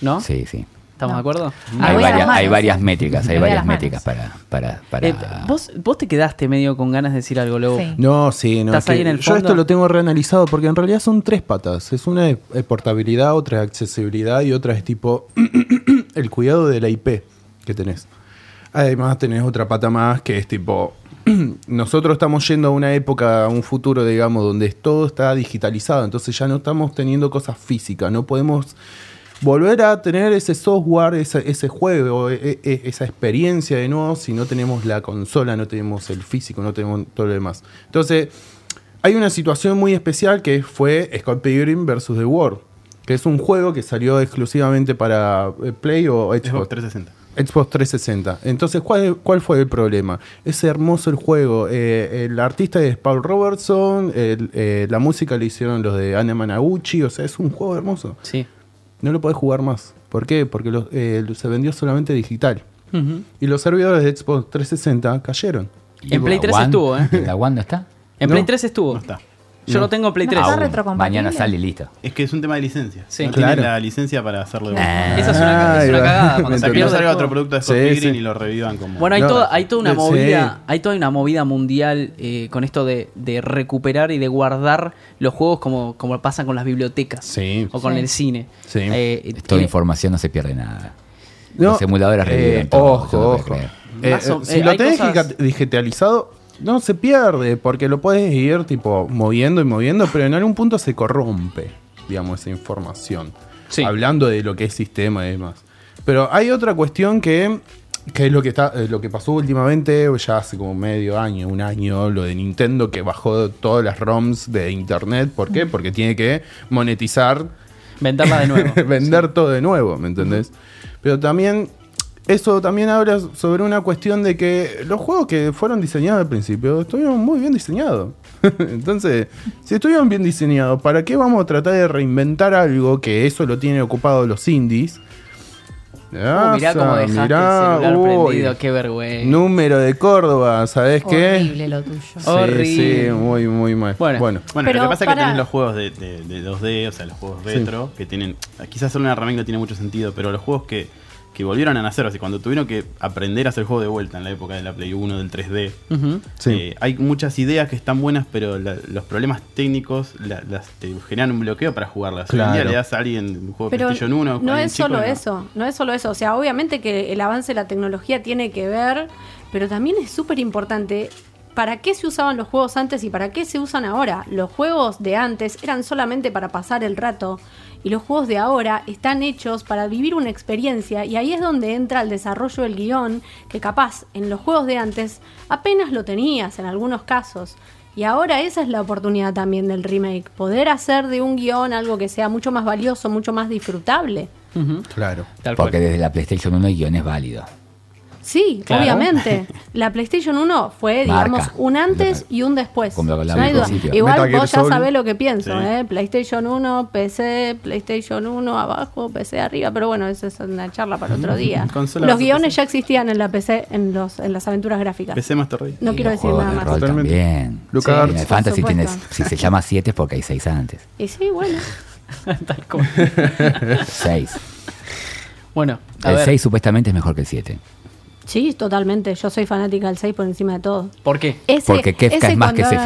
¿no? Sí, sí. ¿Estamos No. de acuerdo? Hay voy a las varias, hay varias métricas, hay varias métricas para, para, para Eh, ¿vos, vos te quedaste medio con ganas de decir algo. Sí. No, sí, no. ¿Estás es ahí en el yo esto fondo? lo tengo reanalizado porque en realidad son tres patas. Es una de portabilidad, otra de accesibilidad y otra es tipo (coughs) el cuidado de la IP que tenés. Además tenés otra pata más que es tipo (coughs) nosotros estamos yendo a una época, a un futuro, digamos, donde todo está digitalizado, entonces ya no estamos teniendo cosas físicas, no podemos volver a tener ese software, ese, ese juego, e- e- esa experiencia de nuevo si no tenemos la consola, no tenemos el físico, no tenemos todo lo demás. Entonces, hay una situación muy especial que fue Scott Pilgrim vs. The World, que es un juego que salió exclusivamente para eh, Play o Xbox Xbox. 360. Xbox 360. Entonces, ¿cuál, cuál fue el problema? Es hermoso el juego. eh, el artista es Paul Robertson, el- eh, la música le hicieron los de Anna Managuchi, o sea, es un juego hermoso. Sí. No lo podés jugar más. ¿Por qué? Porque lo- eh, se vendió solamente digital. Y los servidores de Xbox 360 cayeron. En Play 3 One- estuvo, ¿eh? ¿La One no está? En No. Play 3 estuvo. No está. Yo lo tengo en Play 3. No, está Aún. retrocompatible. Mañana sale y listo. Es que es un tema de licencia. Sí. no Claro. tienen la licencia para hacerlo de vuelta. Esa es una, es una ahí va. cagada. Cuando (laughs) se O sea, que no pierde el salga juego. otro producto de Scott Sí, Pilgrim sí. y lo revivan como. Bueno, hay, No, toda, hay toda una sí. movida, hay toda una movida mundial eh, con esto de, de recuperar y de guardar los juegos como, como pasa con las bibliotecas Sí. o con Sí. el cine. Sí. Eh, Toda tiene- información no se pierde nada. No, Los emuladores eh, reviven todo, yo Ojo, no puedo ojo. creer. Eh, Más o- eh, si eh, lo hay tenés cosas- digitalizado, no se pierde, porque lo puedes ir tipo moviendo y moviendo, pero en algún punto se corrompe, digamos, esa información. Sí. Hablando de lo que es sistema y demás. Pero hay otra cuestión que, que es lo que está, eh, lo que pasó últimamente, ya hace como medio año, un año, lo de Nintendo que bajó todas las ROMs de internet. ¿Por qué? Porque tiene que monetizar venderla de nuevo. (laughs) vender todo de nuevo, ¿me entendés? Pero también, eso también habla sobre una cuestión de que los juegos que fueron diseñados al principio estuvieron muy bien diseñados. (laughs) Entonces, si estuvieron bien diseñados, ¿para qué vamos a tratar de reinventar algo que eso lo tienen ocupado los indies? Uh, mirá cómo dejaste mirá, el celular uy, prendido, qué vergüenza. Número de Córdoba, ¿sabés qué? Horrible lo tuyo. Sí, Horrible. sí, muy, muy mal. Bueno. bueno. Bueno, Pero lo que pasa es que tenés los juegos de, de- de 2D, o sea, los juegos retro, que tienen. Quizás solo una remake no tiene mucho sentido, pero los juegos que, que volvieron a nacer, o sea, cuando tuvieron que aprender a hacer juego de vuelta en la época de la Play 1, del 3D, Ujú. Sí. eh, hay muchas ideas que están buenas, pero la- los problemas técnicos la- las, te generan un bloqueo para jugarlas. Hoy en día Claro. le das a alguien un juego de Pero PlayStation 1, no es chico, solo no. eso, no es solo eso. O sea, obviamente que el avance de la tecnología tiene que ver, pero también es súper importante para qué se usaban los juegos antes y para qué se usan ahora. Los juegos de antes eran solamente para pasar el rato y los juegos de ahora están hechos para vivir una experiencia y ahí es donde entra el desarrollo del guion, que capaz en los juegos de antes apenas lo tenías en algunos casos. Y ahora esa es la oportunidad también del remake, poder hacer de un guion algo que sea mucho más valioso, mucho más disfrutable. Claro. Tal cual. Porque desde la PlayStation 1 el guion es válido. Sí, Claro. obviamente. (laughs) La PlayStation 1 fue, digamos, Marca. un antes y un después. Como lo No hablaba hay duda. Igual Metal Gear vos ya Solid. sabés lo que pienso, Sí. ¿eh? PlayStation 1, PC, PlayStation 1 abajo, PC arriba, pero bueno, eso es una charla para otro día. Consola Los guiones PC. ya existían en la PC, en, los, en las aventuras gráficas. PC Master Race. No Y quiero decir nada de más. Totalmente. también. Lucas Sí, Arts. en el Fantasy tienes, si se llama 7 es porque hay 6 antes. Y sí, bueno. (laughs) Tal cual. (laughs) 6. Bueno, a El ver, 6 supuestamente es mejor que el 7. Sí, totalmente. Yo soy fanática del 6 por encima de todo. ¿por qué? Ese- Porque Kefka ese es más que cuando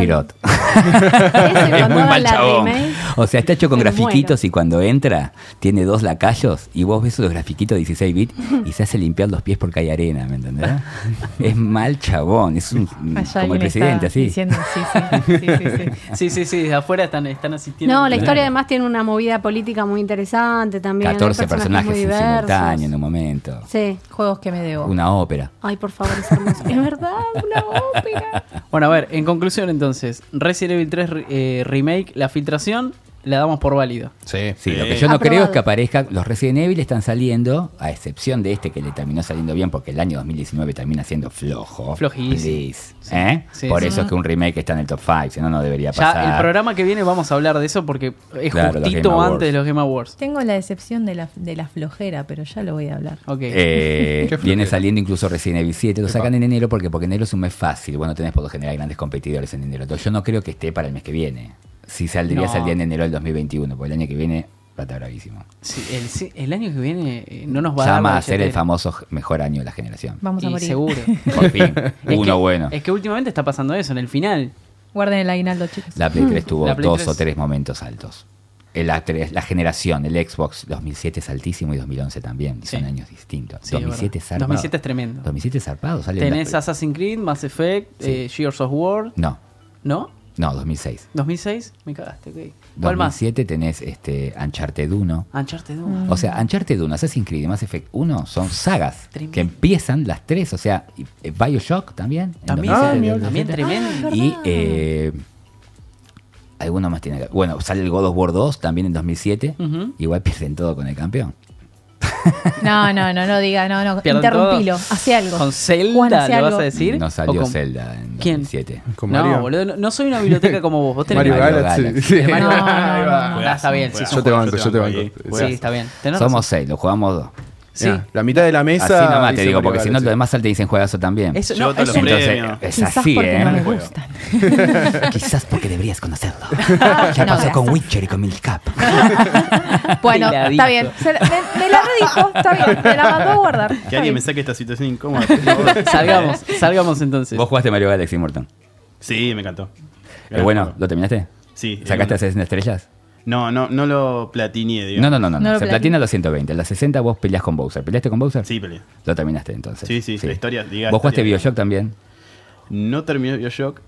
cuando muy mal chabón. remake, O sea, está hecho con me grafiquitos y cuando entra tiene dos lacayos y vos ves los grafiquitos 16 bits y se hace limpiar los pies porque hay arena, ¿me entendés? (laughs) es mal chabón, es un, Allá como el presidente, así. Diciendo, sí, sí, sí, sí, sí. (laughs) Sí, sí, sí, de afuera están, están asistiendo. No, la historia además tiene una movida política muy interesante también. hay 14 personajes muy en simultáneo en un momento. Sí. Juegos que me debo. Una ópera. Ay, por favor, es hermoso. es verdad, una ópera. (laughs) Bueno, a ver, en conclusión entonces, Resident Evil 3 eh, Remake, la filtración la damos por válido. Sí. Sí, lo que yo no Aprobado. creo es que aparezca. Los Resident Evil están saliendo, a excepción de este que le terminó saliendo bien, porque el año 2019 termina siendo flojo. Flojísimo. Sí. ¿Eh? Sí, Por sí. eso es que un remake está en el top 5, si no, no debería pasar. Ya el programa que viene vamos a hablar de eso porque es Claro, justito antes de los Game Awards. Tengo la decepción de la, de la flojera, pero ya lo voy a hablar. Ok. Eh, (laughs) viene saliendo incluso Resident Evil 7, lo sacan en enero porque porque enero es un mes fácil, bueno, tenés por lo general grandes competidores en enero. Entonces yo no creo que esté para el mes que viene. Si saldría, No. saldría en enero del 2021, porque el año que viene va a estar bravísimo. Sí, el, el año que viene eh, no nos va a dar Llama la a ser el billetera. famoso mejor año de la generación. Vamos a Y morir. seguro. (laughs) Por fin, Es uno que- bueno. Es que últimamente está pasando eso, en el final. Guarden el aguinaldo, chicos. La Play 3 (laughs) tuvo La Play dos 3. o tres momentos altos. El A3, la generación, el Xbox 2007 es altísimo y 2011 también. Sí. Son años distintos. Sí, 2007 es zarpado. 2007 es tremendo. 2007 es zarpado. Sale Tenés la- Assassin's Creed, Mass Effect, Sí. eh, Gears of War. No, ¿No? No, 2006. ¿2006? Me cagaste, ok. ¿Cuál más? 2007 tenés este, Uncharted 1. Uncharted 1. O sea, Uncharted 1, Assassin's Creed y Mass Effect 1 son sagas Tremendo. que empiezan las tres. O sea, eh, Bioshock también. También, 2007, ah, del también 2007. tremendo. Y eh, alguno más tiene que Bueno, sale el God of War 2 también en 2007. Ujú. Igual pierden todo con el campeón. (laughs) No, no, no, no diga, no, no. Pierden Interrumpilo. todo. Hace algo. ¿Con Zelda Juan, hace lo vas algo. a decir? No ¿O salió con- Zelda en ¿Quién? 2007. Con No, Mario. boludo, no, no soy una biblioteca como vos. Vos tenés Mario Mario Galaxy. Galaxy. Sí. Mario- No, Ahí va. no, no. Ah, está bien, sí, Juegazo. son Yo te juegos. banco, yo te banco. Sí, está bien. Tenés Somos seis, lo jugamos dos. Sí. Mirá, la mitad de la mesa. Así nomás te digo, porque si no, los demás te dicen juegazo también. Eso, no, eso- Entonces, es Quizás así, porque ¿eh? no gustan. (laughs) Quizás porque deberías conocerlo. (laughs) No, Ya pasó gracias. con Witcher y con Milk Cap. (laughs) Bueno, está bien. Se la- me, me la redijo, está bien. Me la mandó a guardar. Que alguien me saque esta situación incómoda. por favor. salgamos, salgamos entonces. Vos jugaste Mario Galaxy, Morton. Sí, me encantó. Eh, bueno, ¿lo terminaste? Sí. ¿Sacaste eh, a 60 estrellas? No, no, no lo platineé, No, digamos. no, no, no. No no. lo Se platina. a los 120. En las 60 vos peleás con Bowser. ¿Peleaste con Bowser? Sí, peleé. Lo terminaste entonces. Sí, sí, la historia, diga, ¿Vos jugaste. Bioshock también? No terminé Bioshock.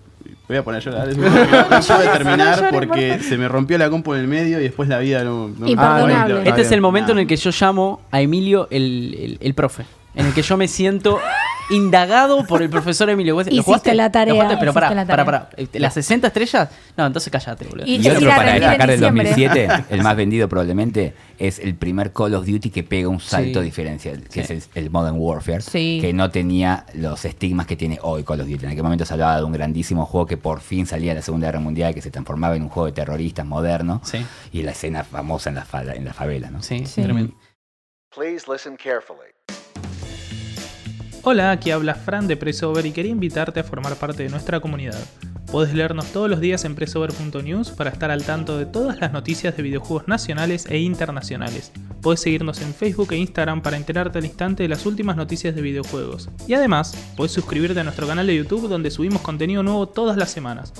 Voy a poner a llorar. (laughs) No pude terminar porque se me rompió la compu en el medio y después la vida no... no Imperdonable. no- Este es el momento en el que yo llamo a Emilio el, el- el profe. En el que yo me siento indagado por el profesor Emilio. ¿Vos- ¿Lo Hiciste jugaste? la tarea. ¿Lo jugaste? Pero pará, la pará, pará. Eh, ¿Las 60 estrellas? No, entonces cállate, boludo. Y- Y otro para destacar del diciembre. 2007, el (laughs) más vendido probablemente, es el primer Call of Duty que pega un salto Sí. diferencial, que Sí. es el, el Modern Warfare, Sí. que no tenía los estigmas que tiene hoy Call of Duty. En aquel momento se hablaba de un grandísimo juego que por fin salía de la Segunda Guerra Mundial, que se transformaba en un juego de terroristas moderno, Sí. y la escena famosa en la, fa- en la favela. ¿no? Sí, Sí. tremendo. Please listen carefully. Hola, aquí habla Fran de Pressover y quería invitarte a formar parte de nuestra comunidad. Puedes leernos todos los días en pressover.news para estar al tanto de todas las noticias de videojuegos nacionales e internacionales. Puedes seguirnos en Facebook e Instagram para enterarte al instante de las últimas noticias de videojuegos. Y además, puedes suscribirte a nuestro canal de YouTube donde subimos contenido nuevo todas las semanas.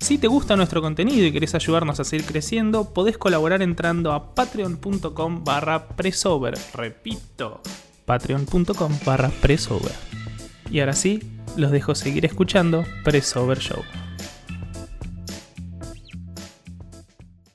Si te gusta nuestro contenido y querés ayudarnos a seguir creciendo, podés colaborar entrando a patreon.com barra. Repito, patreon.com barra presover. Y ahora sí, los dejo seguir escuchando Presover Show.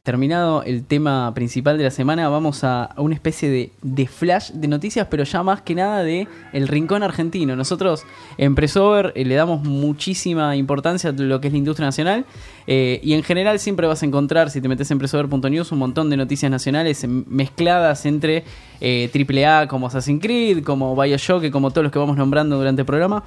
Terminado el tema principal de la semana, vamos a, una especie de, flash de noticias, pero ya más que nada de el rincón argentino. Nosotros en Presover eh, le damos muchísima importancia a lo que es la industria nacional eh, y en general siempre vas a encontrar, si te metes en presover.news, un montón de noticias nacionales em- mezcladas entre eh, AAA como Assassin's Creed, como Bioshock, como todos los que vamos nombrando durante el programa.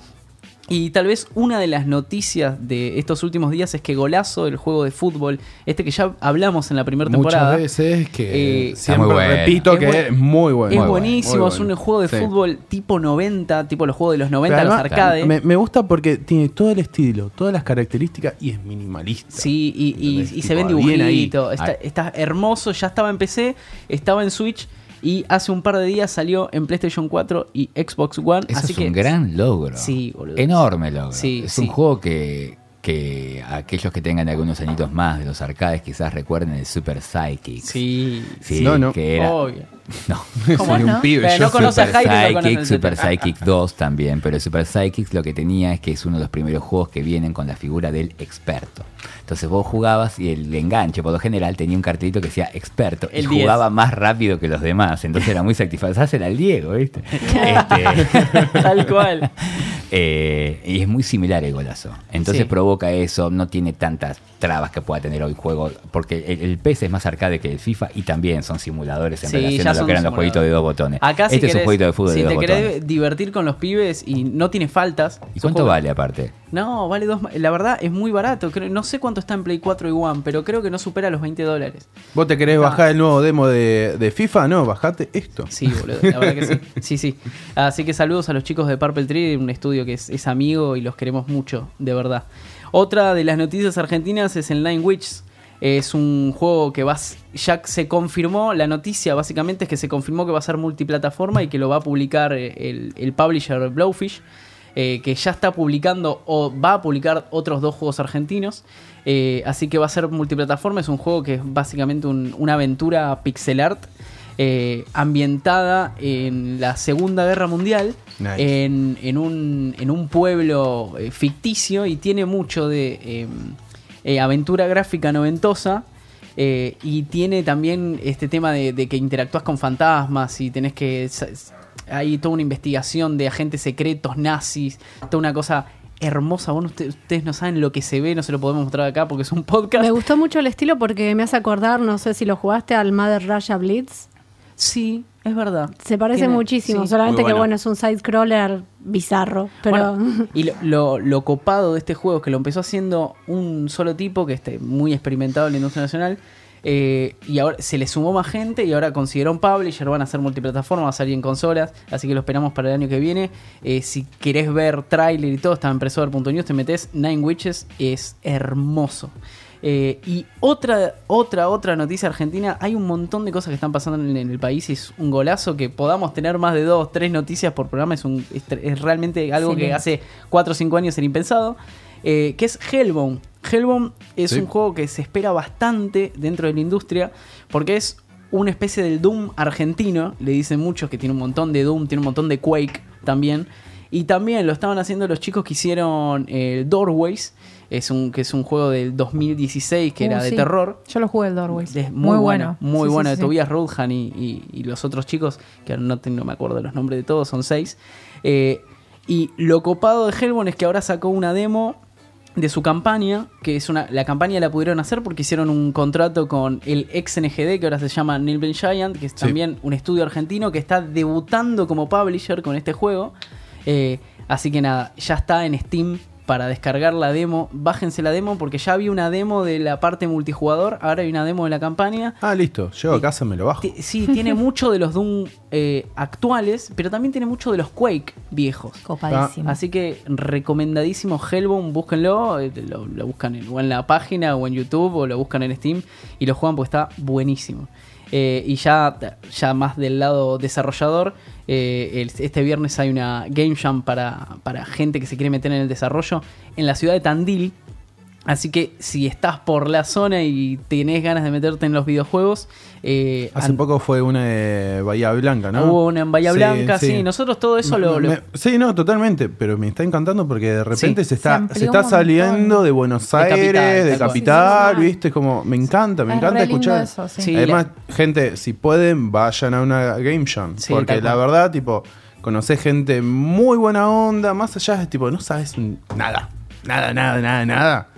Y tal vez una de las noticias de estos últimos días es que Golazo, el juego de fútbol, este que ya hablamos en la primera temporada, Muchas veces que Eh, siempre muy bueno. repito Es que es muy bueno. es Muy buenísimo, bueno, es un juego de Sí. fútbol tipo 90, tipo los juegos de los 90, Pero los además, arcades. Me, me gusta porque tiene todo el estilo, todas las características y es minimalista. Sí, y, y- y se ven dibujitos. Está, está hermoso, ya estaba en PC, estaba en Switch y hace un par de días salió en PlayStation 4 y Xbox One. Eso así es que un gran logro. Sí, boludo. Enorme logro. Sí, es sí. un juego que, que aquellos que tengan algunos añitos más de los arcades quizás recuerden el Super Psychic. Sí, Sí, No, no. que era. obvio. (laughs) No. ¿Cómo no? un pibe. Pero yo no a Super conoce Psychic, el Super. Psychic 2 también, pero el Super Psychic lo que tenía es que es uno de los primeros juegos que vienen con la figura del experto. Entonces vos jugabas y el enganche, por lo general, tenía un cartelito que decía experto El y 10. jugaba más rápido que los demás. Entonces era muy satisfactorio. Era el Diego, ¿viste? (laughs) Este, Tal cual. (laughs) eh, y es muy similar el golazo. Entonces Sí. provoca eso, no tiene tantas trabas que pueda tener hoy juego, porque el, el PS es más arcade que el FIFA y también son simuladores en Sí, relación a lo que eran los jueguitos de dos botones. Acá si este es un jueguito de fútbol si de dos te querés botones. divertir con los pibes y no tiene faltas. ¿Y cuánto vale aparte? No, vale dos. La verdad es muy barato. Creo, no sé cuánto está en Play 4 y One, pero creo que no supera los 20 dólares. ¿Vos te querés Ah. bajar el nuevo demo de, de FIFA? No, bajate esto. Sí, boludo, la verdad que sí. Sí, sí. Así que saludos a los chicos de Purple Tree, un estudio que es, es amigo y los queremos mucho, de verdad. Otra de las noticias argentinas es el Nine Witches. Es un juego que va, ya se confirmó, la noticia básicamente es que se confirmó que va a ser multiplataforma y que lo va a publicar eh, el, el publisher Blowfish, eh, que ya está publicando o va a publicar otros dos juegos argentinos. Eh, así que va a ser multiplataforma, es un juego que es básicamente un- una aventura pixel art eh, ambientada en la Segunda Guerra Mundial, Nice. en, en un, en un pueblo eh, ficticio y tiene mucho de eh, aventura gráfica noventosa. y tiene también este tema de, de que interactúas con fantasmas y tenés que... Hay toda una investigación de agentes secretos, nazis, toda una cosa hermosa. Bueno, usted- ustedes no saben lo que se ve, no se lo podemos mostrar acá porque es un podcast. Me gustó mucho el estilo porque me hace acordar, no sé si lo jugaste, al Mother Russia Blitz. Sí, es verdad. Se parece Tiene- muchísimo, sí. solamente que bueno. bueno, es un side-scroller bizarro. Pero Bueno, (laughs) y lo, lo- lo copado de este juego es que lo empezó haciendo un solo tipo que esté muy experimentado en la industria nacional. Eh, y ahora se le sumó más gente y ahora consiguieron publisher, van a hacer multiplataforma, va a salir en consolas, así que lo esperamos para el año que viene. Eh, si querés ver tráiler y todo, está en presover.news, te metes Nine Witches, es hermoso. Eh, y otra, otra, otra noticia argentina, hay un montón de cosas que están pasando en, en el país y es un golazo que podamos tener más de dos, tres noticias por programa, es, un, es, es realmente algo que hace 4 o 5 años era impensado, que es Hellbound. Hellbound es Sí. un juego que se espera bastante dentro de la industria porque es una especie del Doom argentino, le dicen muchos que tiene un montón de Doom, tiene un montón de Quake también. Y también lo estaban haciendo los chicos que hicieron eh, Doorways, es un, que es un juego del 2016 que Uh, era de sí. terror. Yo lo jugué el Doorways. Es muy, bueno. Muy Sí, bueno, sí, de sí. Tobias Roldhan y, y- y los otros chicos, que ahora no, te- no me acuerdo de los nombres de todos, son seis. Eh, y lo copado de Hellbound es que ahora sacó una demo de su campaña, que es una. La campaña la pudieron hacer porque hicieron un contrato con el ex NGD, que ahora se llama Nilben Giant, que es Sí. también un estudio argentino que está debutando como publisher con este juego. Eh, así que nada, ya está en Steam para descargar la demo. Bájense la demo porque ya había una demo de la parte multijugador, ahora hay una demo de la campaña. Ah, listo. Llego a casa, me lo bajo. Sí, tiene (laughs) mucho de los Doom eh, actuales, pero también tiene mucho de los Quake viejos. Copadísimo. Así que recomendadísimo Hellbound, búsquenlo, eh, lo, lo buscan en, o en la página o en YouTube o lo buscan en Steam y lo juegan porque está buenísimo. Eh, y ya, ya más del lado desarrollador, eh, el- este viernes hay una Game Jam para, para gente que se quiere meter en el desarrollo en la ciudad de Tandil. Así que si estás por la zona y tenés ganas de meterte en los videojuegos, eh, Hace poco fue una de Bahía Blanca, ¿no? Hubo una en Bahía Sí, Blanca, sí. Nosotros todo eso lo. Me- lo- me- sí, no, totalmente. Pero me está encantando porque de repente Sí. se está, se está saliendo de Buenos De capital, Aires, de capital. ¿viste? Como me encanta, me Es encanta escuchar. eso, Además, gente, si pueden, vayan a una Game Jam. Sí, porque la verdad, tipo, conocés gente muy buena onda, más allá de tipo, no sabes nada. Nada, nada, nada, nada.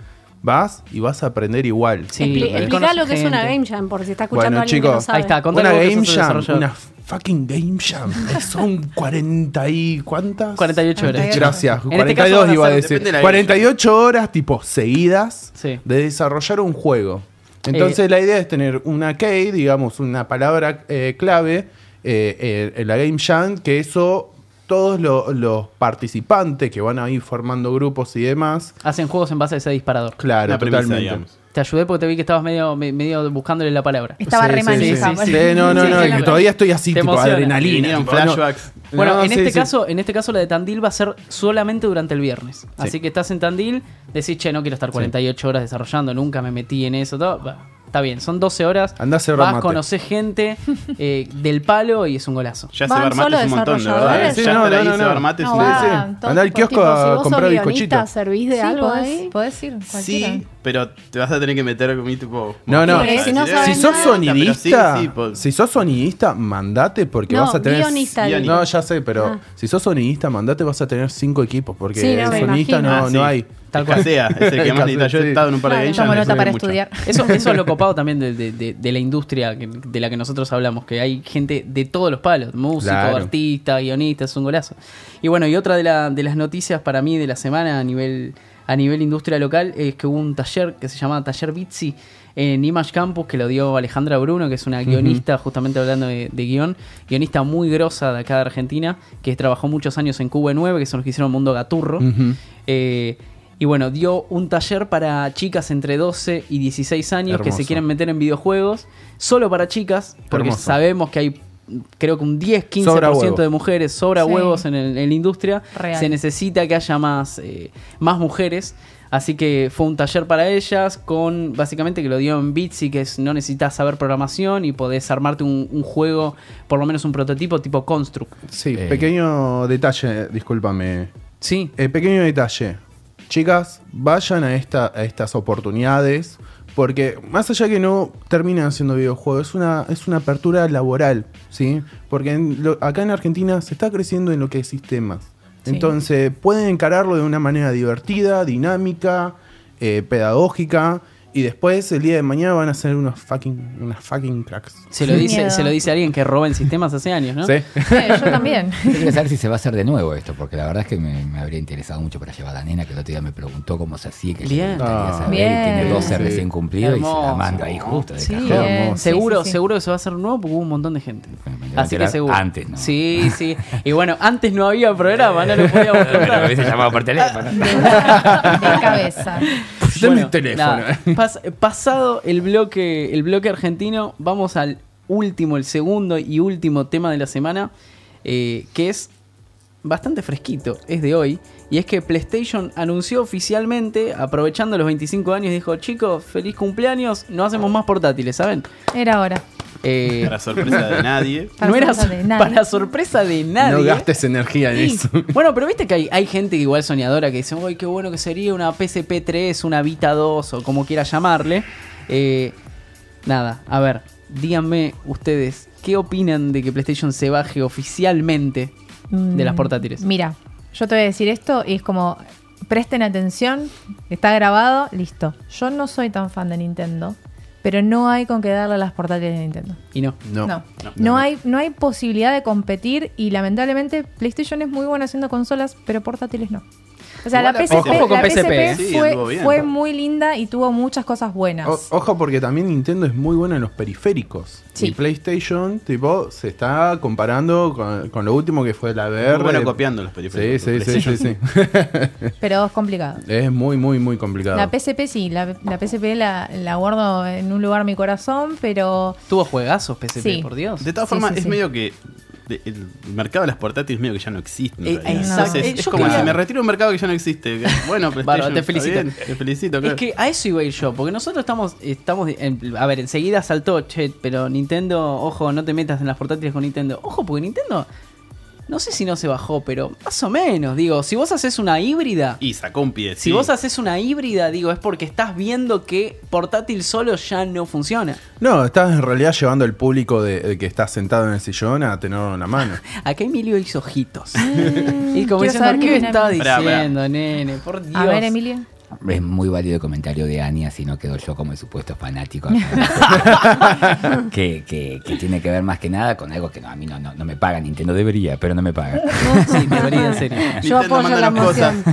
Vas y vas a aprender igual. Sí, Expli- explica lo que es una. Game Jam, por si está escuchando Bueno, alguien que chicos, no sabe. Ahí está, Una Game Jam, una fucking Game Jam. (laughs) Son 40 y... ¿Cuántas? 48 horas. 48. Gracias, En este caso 42 van a iba a decir. de la 48 horas tipo seguidas Sí. de desarrollar un juego. Entonces la idea es tener una key, digamos, una palabra eh, clave eh, eh, en la Game Jam, que eso todos lo- los participantes que van a ir formando grupos y demás, Hacen juegos en base a ese disparador. claro, Una premisa, totalmente. digamos. Te ayudé porque te vi que estabas medio, me- medio buscándole la palabra. Estaba Sí, re sí, manija. sí, sí. Sí, no, no, no, todavía estoy así, Te tipo emociona. adrenalina. Tipo, no. flashbacks. Bueno, No, en sí, este sí. caso, en este caso la de Tandil va a ser solamente durante el viernes. Así que estás en Tandil, decís, che, no quiero estar 48 horas desarrollando, nunca me metí en eso, todo. Está bien, son 12 horas. Andá a hacer Vas, mate. conocés gente (laughs) eh, del palo y es un golazo. Ya se bar mate solo es un montón, de verdad. Ya Sí, no, estar no, no, se no. No, Andá al kiosco Tipo, a si comprar sos bizcochito. guionista, ¿servís de Sí, algo podés, ahí? podés ir. cualquiera. Sí, pero te vas a tener que meter con mi tipo. No, no. Si no sos sonidista, Pero sí, sí, po- si sos sonidista, mandate porque vas a tener. guionista. No, ya sé, pero Ah. si sos sonidista, mandate, vas a tener cinco equipos porque sonidista no, Ah, hay. Tal cual. Escasea, es el que más necesita. Yo he estado en un par de Claro, games. Tomo nota para mucho. estudiar. Eso, eso es lo copado también de, de- de- de la industria de la que nosotros hablamos, que hay gente de todos los palos, músico, Claro. artista, guionista, es un golazo. Y bueno, y otra de, la- de las noticias para mí de la semana a nivel, a nivel industria local es que hubo un taller que se llama Taller Bitsy en Image Campus que lo dio Alejandra Bruno, que es una guionista, justamente hablando de, de guion, guionista muy grosa de acá de Argentina, que trabajó muchos años en QV9, que son los que hicieron Mundo Gaturro. Eh, y bueno, dio un taller para chicas entre 12 y 16 años que se quieren meter en videojuegos, solo para chicas, porque Hermoso. sabemos que hay creo que un 10-15% Sobra huevo. de mujeres, sobra Sí. huevos en, el- en la industria, Real. se necesita que haya más, eh, más mujeres. Así que fue un taller para ellas con básicamente que lo dio en Bitsy, que es no necesitas saber programación y podés armarte un, un juego, por lo menos un prototipo tipo Construct. Sí, Eh. pequeño detalle, discúlpame. Sí, Eh, pequeño detalle. Chicas, vayan a, esta, a estas oportunidades. Porque más allá que no terminan haciendo videojuegos, es una, es una apertura laboral, ¿sí? Porque en lo- acá en Argentina se está creciendo en lo que es sistemas. Sí. Entonces, pueden encararlo de una manera divertida, dinámica, eh, pedagógica. Y después, el día de mañana, van a ser unos fucking, unas fucking cracks. Se lo, dice, se lo dice alguien que roba en sistemas hace años, ¿no? ¿Sí? Eh, yo también. Yo quiero saber si se va a hacer de nuevo esto, porque la verdad es que me, me habría interesado mucho para llevar a la nena, que el otro día me preguntó cómo se hacía, que Bien. le gustaría Ah. saber, y Bien. tiene 12 Sí. recién cumplido y se la manda ahí justo de Sí, cajón. Bien, sí, seguro, sí, sí. seguro que se va a hacer nuevo porque hubo un montón de gente. Me Así que seguro. antes, ¿no? Sí, (laughs) sí. Y bueno, antes no había programa, no lo podíamos Pero me hubiese llamado por teléfono. De, de cabeza. Dame el teléfono. nada, pas- pasado el bloque, el bloque argentino, vamos al último, el segundo y último tema de la semana, eh, que es bastante fresquito, es de hoy. Y es que PlayStation anunció oficialmente, aprovechando los 25 años, dijo, chicos, feliz cumpleaños, no hacemos más portátiles, ¿saben? Era hora. Eh, Para sorpresa de nadie. Para (laughs) no era sorpresa de nadie. para sorpresa de nadie. No gastes energía en eso. (laughs) Bueno, pero viste que hay, hay gente que igual soñadora que dice, uy, qué bueno que sería una PSP 3, una Vita 2 o como quiera llamarle. Eh, nada, a ver, díganme ustedes, ¿qué opinan de que PlayStation se baje oficialmente de las Mm, portátiles? Mira, yo te voy a decir esto y es como, presten atención, está grabado, listo. Yo no soy tan fan de Nintendo, pero no hay con qué darle a las portátiles de Nintendo. Y no. No. No, no, no, hay, no hay posibilidad de competir y lamentablemente PlayStation es muy buena haciendo consolas, pero portátiles no. O sea, Igual la PSP. Ojo con la PSP, PSP sí, fue, muy linda y tuvo muchas cosas buenas. O- ojo porque también Nintendo es muy buena en los periféricos. Sí. Y PlayStation, tipo, se está comparando con, con lo último que fue la VR. Muy bueno copiando los periféricos. Sí, sí, sí, sí, sí. (laughs) (laughs) pero es complicado. Es muy, muy, muy complicado. La PSP sí, la, la PSP la, la guardo en un lugar en mi corazón, pero Tuvo juegazos PSP, Sí. por Dios. De todas Sí, formas, sí, es sí. medio que de- el mercado de las portátiles medio que ya no existe. Eh. Entonces, Eh, es como si me retiro un mercado que ya no existe. (laughs) Bueno, Bárbaro, te felicito. bien, te felicito. Es que a eso iba a ir yo, porque nosotros estamos, estamos en- a ver, enseguida saltó, che, pero Nintendo, ojo, no te metas en las portátiles con Nintendo. Ojo, porque Nintendo, no sé si no se bajó, pero más o menos, digo, si vos haces una híbrida, Y sacó un pie. si vos haces una híbrida, digo, es porque estás viendo que portátil solo ya no funciona. No, estás en realidad llevando al público de, de que está sentado en el sillón a tenerlo en la mano. (laughs) Acá Emilio hizo ojitos. y como diciendo, saber ¿qué me está a mí". Pará, pará. diciendo, nene? Por Dios. a ver, Emilio. Es muy válido el comentario de Ania, si no quedo yo como el supuesto fanático. (laughs) que, que, que tiene que ver más que nada con algo que no, a mí no, no, no me paga. Nintendo debería, pero no me paga. (laughs) Sí, debería, en serio. Yo Nintendo apoyo la moción.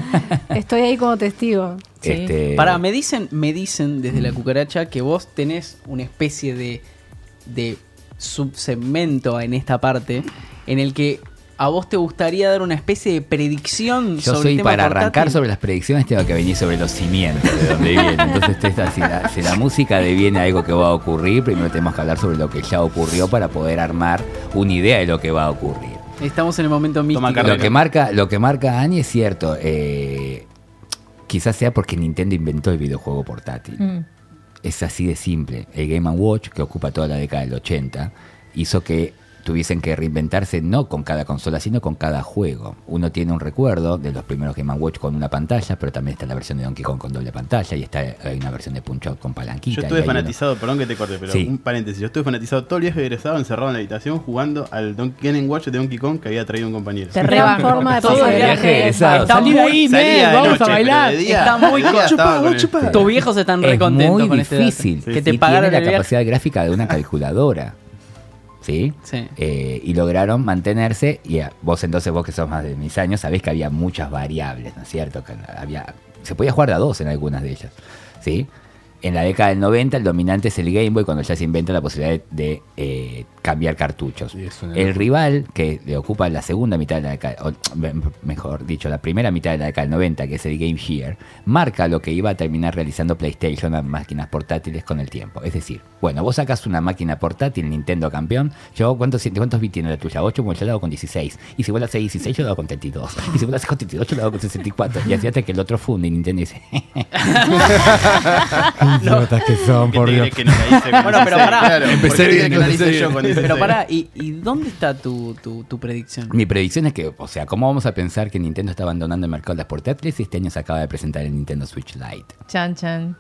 Estoy ahí como testigo. Sí. Este, Pará, me dicen, me dicen desde la cucaracha que vos tenés una especie de, de subsegmento en esta parte en el que a vos te gustaría dar una especie de predicción Yo sobre el soy tema para arrancar sobre las predicciones tengo que venir sobre los cimientos de donde viene. Entonces esta- si, la, si la música deviene algo que va a ocurrir, primero tenemos que hablar sobre lo que ya ocurrió para poder armar una idea de lo que va a ocurrir. Estamos en el momento místico. Lo que marca, lo que marca Ani es cierto. eh, quizás sea porque Nintendo inventó el videojuego portátil. Mm. Es así de simple. El Game Watch, que ocupa toda la década del 80, hizo que tuviesen que reinventarse no con cada consola, sino con cada juego. Uno tiene un recuerdo de los primeros Game Watch con una pantalla, pero también está la versión de Donkey Kong con doble pantalla y está hay una versión de Punch Out con palanquita. Yo estuve uno- fanatizado, perdón que te corte, pero Sí. un paréntesis. Yo estuve fanatizado todo el viaje egresado encerrado en la habitación jugando al Don Game Watch de Donkey Kong que había traído un compañero. Te rebanco. forma de Todo el viaje egresado. Está Salí muy- ahí, de vamos noche, a bailar. de día- Está muy de este. Tus viejos están es re contentos muy con este difícil. Que te tiene el la viaje. capacidad gráfica de una calculadora. ¿Sí? Sí. Eh, y lograron mantenerse. Y ah, vos entonces, vos que sos más de mis años, sabés que había muchas variables, ¿no es cierto? Que había, se podía jugar de a dos en algunas de ellas. ¿Sí? En la década del 90 el dominante es el Game Boy cuando ya se inventa la posibilidad de, de, eh, cambiar cartuchos. El rival que le ocupa la segunda mitad de la década, o, mejor dicho, la primera mitad de la década del 90, que es el Game Gear, marca lo que iba a terminar realizando PlayStation a máquinas portátiles con el tiempo. Es decir, bueno, vos sacas una máquina portátil, Nintendo campeón, yo ¿cuántos, cuántos bits tiene la tuya? 8, bueno, yo la hago con 16. Y si vos la haces 16, yo la hago con 32. Y si vos la haces con 32, yo la hago con 64. Y así hasta que el otro funde y Nintendo dice... (laughs) (laughs) (laughs) Idiotas que son, ¿Qué por Dios. crees que no la hice con Bueno, pero 16? pará. Claro, ¿por Empecé bien, que no la yo con Pero 16? pará, ¿y, y dónde está tu, tu, tu predicción? Mi predicción es que, o sea, ¿cómo vamos a pensar que Nintendo está abandonando el mercado de las portátiles si este año se acaba de presentar el Nintendo Switch Lite? Chan, chan.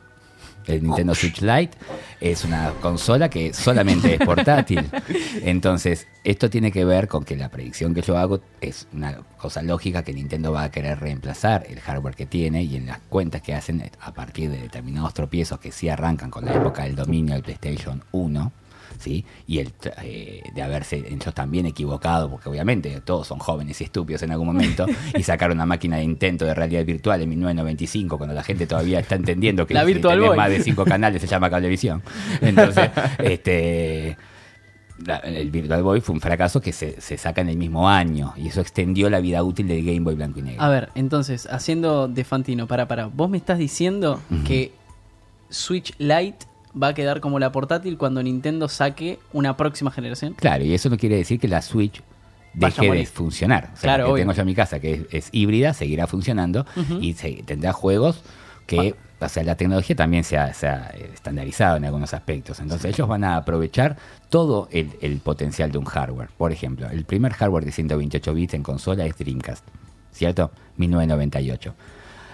El Nintendo Switch Lite es una consola que solamente es portátil. (laughs) Entonces, esto tiene que ver con que la predicción que yo hago es una cosa lógica que Nintendo va a querer reemplazar el hardware que tiene y en las cuentas que hacen a partir de determinados tropiezos que sí arrancan con la época del dominio del PlayStation 1. ¿Sí? Y el eh, de haberse ellos también equivocado, porque obviamente todos son jóvenes y estúpidos en algún momento, (laughs) y sacaron una máquina de intento de realidad virtual en 1995, cuando la gente todavía está entendiendo que La Virtual más de cinco canales se llama cablevisión. Entonces, (laughs) este la- el Virtual Boy fue un fracaso que se, se saca en el mismo año y eso extendió la vida útil del Game Boy blanco y negro. A ver, entonces, haciendo de Fantino, para, para. Vos me estás diciendo que Switch Lite va a quedar como la portátil cuando Nintendo saque una próxima generación. Claro, y eso no quiere decir que la Switch deje de funcionar. O sea, Claro, la que tengo yo en mi casa, que es, es híbrida, seguirá funcionando y se- tendrá juegos que, o sea, la tecnología también se ha, se ha, eh, estandarizado en algunos aspectos. Entonces ellos van a aprovechar todo el, el potencial de un hardware. Por ejemplo, el primer hardware de 128 bits en consola es Dreamcast, ¿cierto? 1998.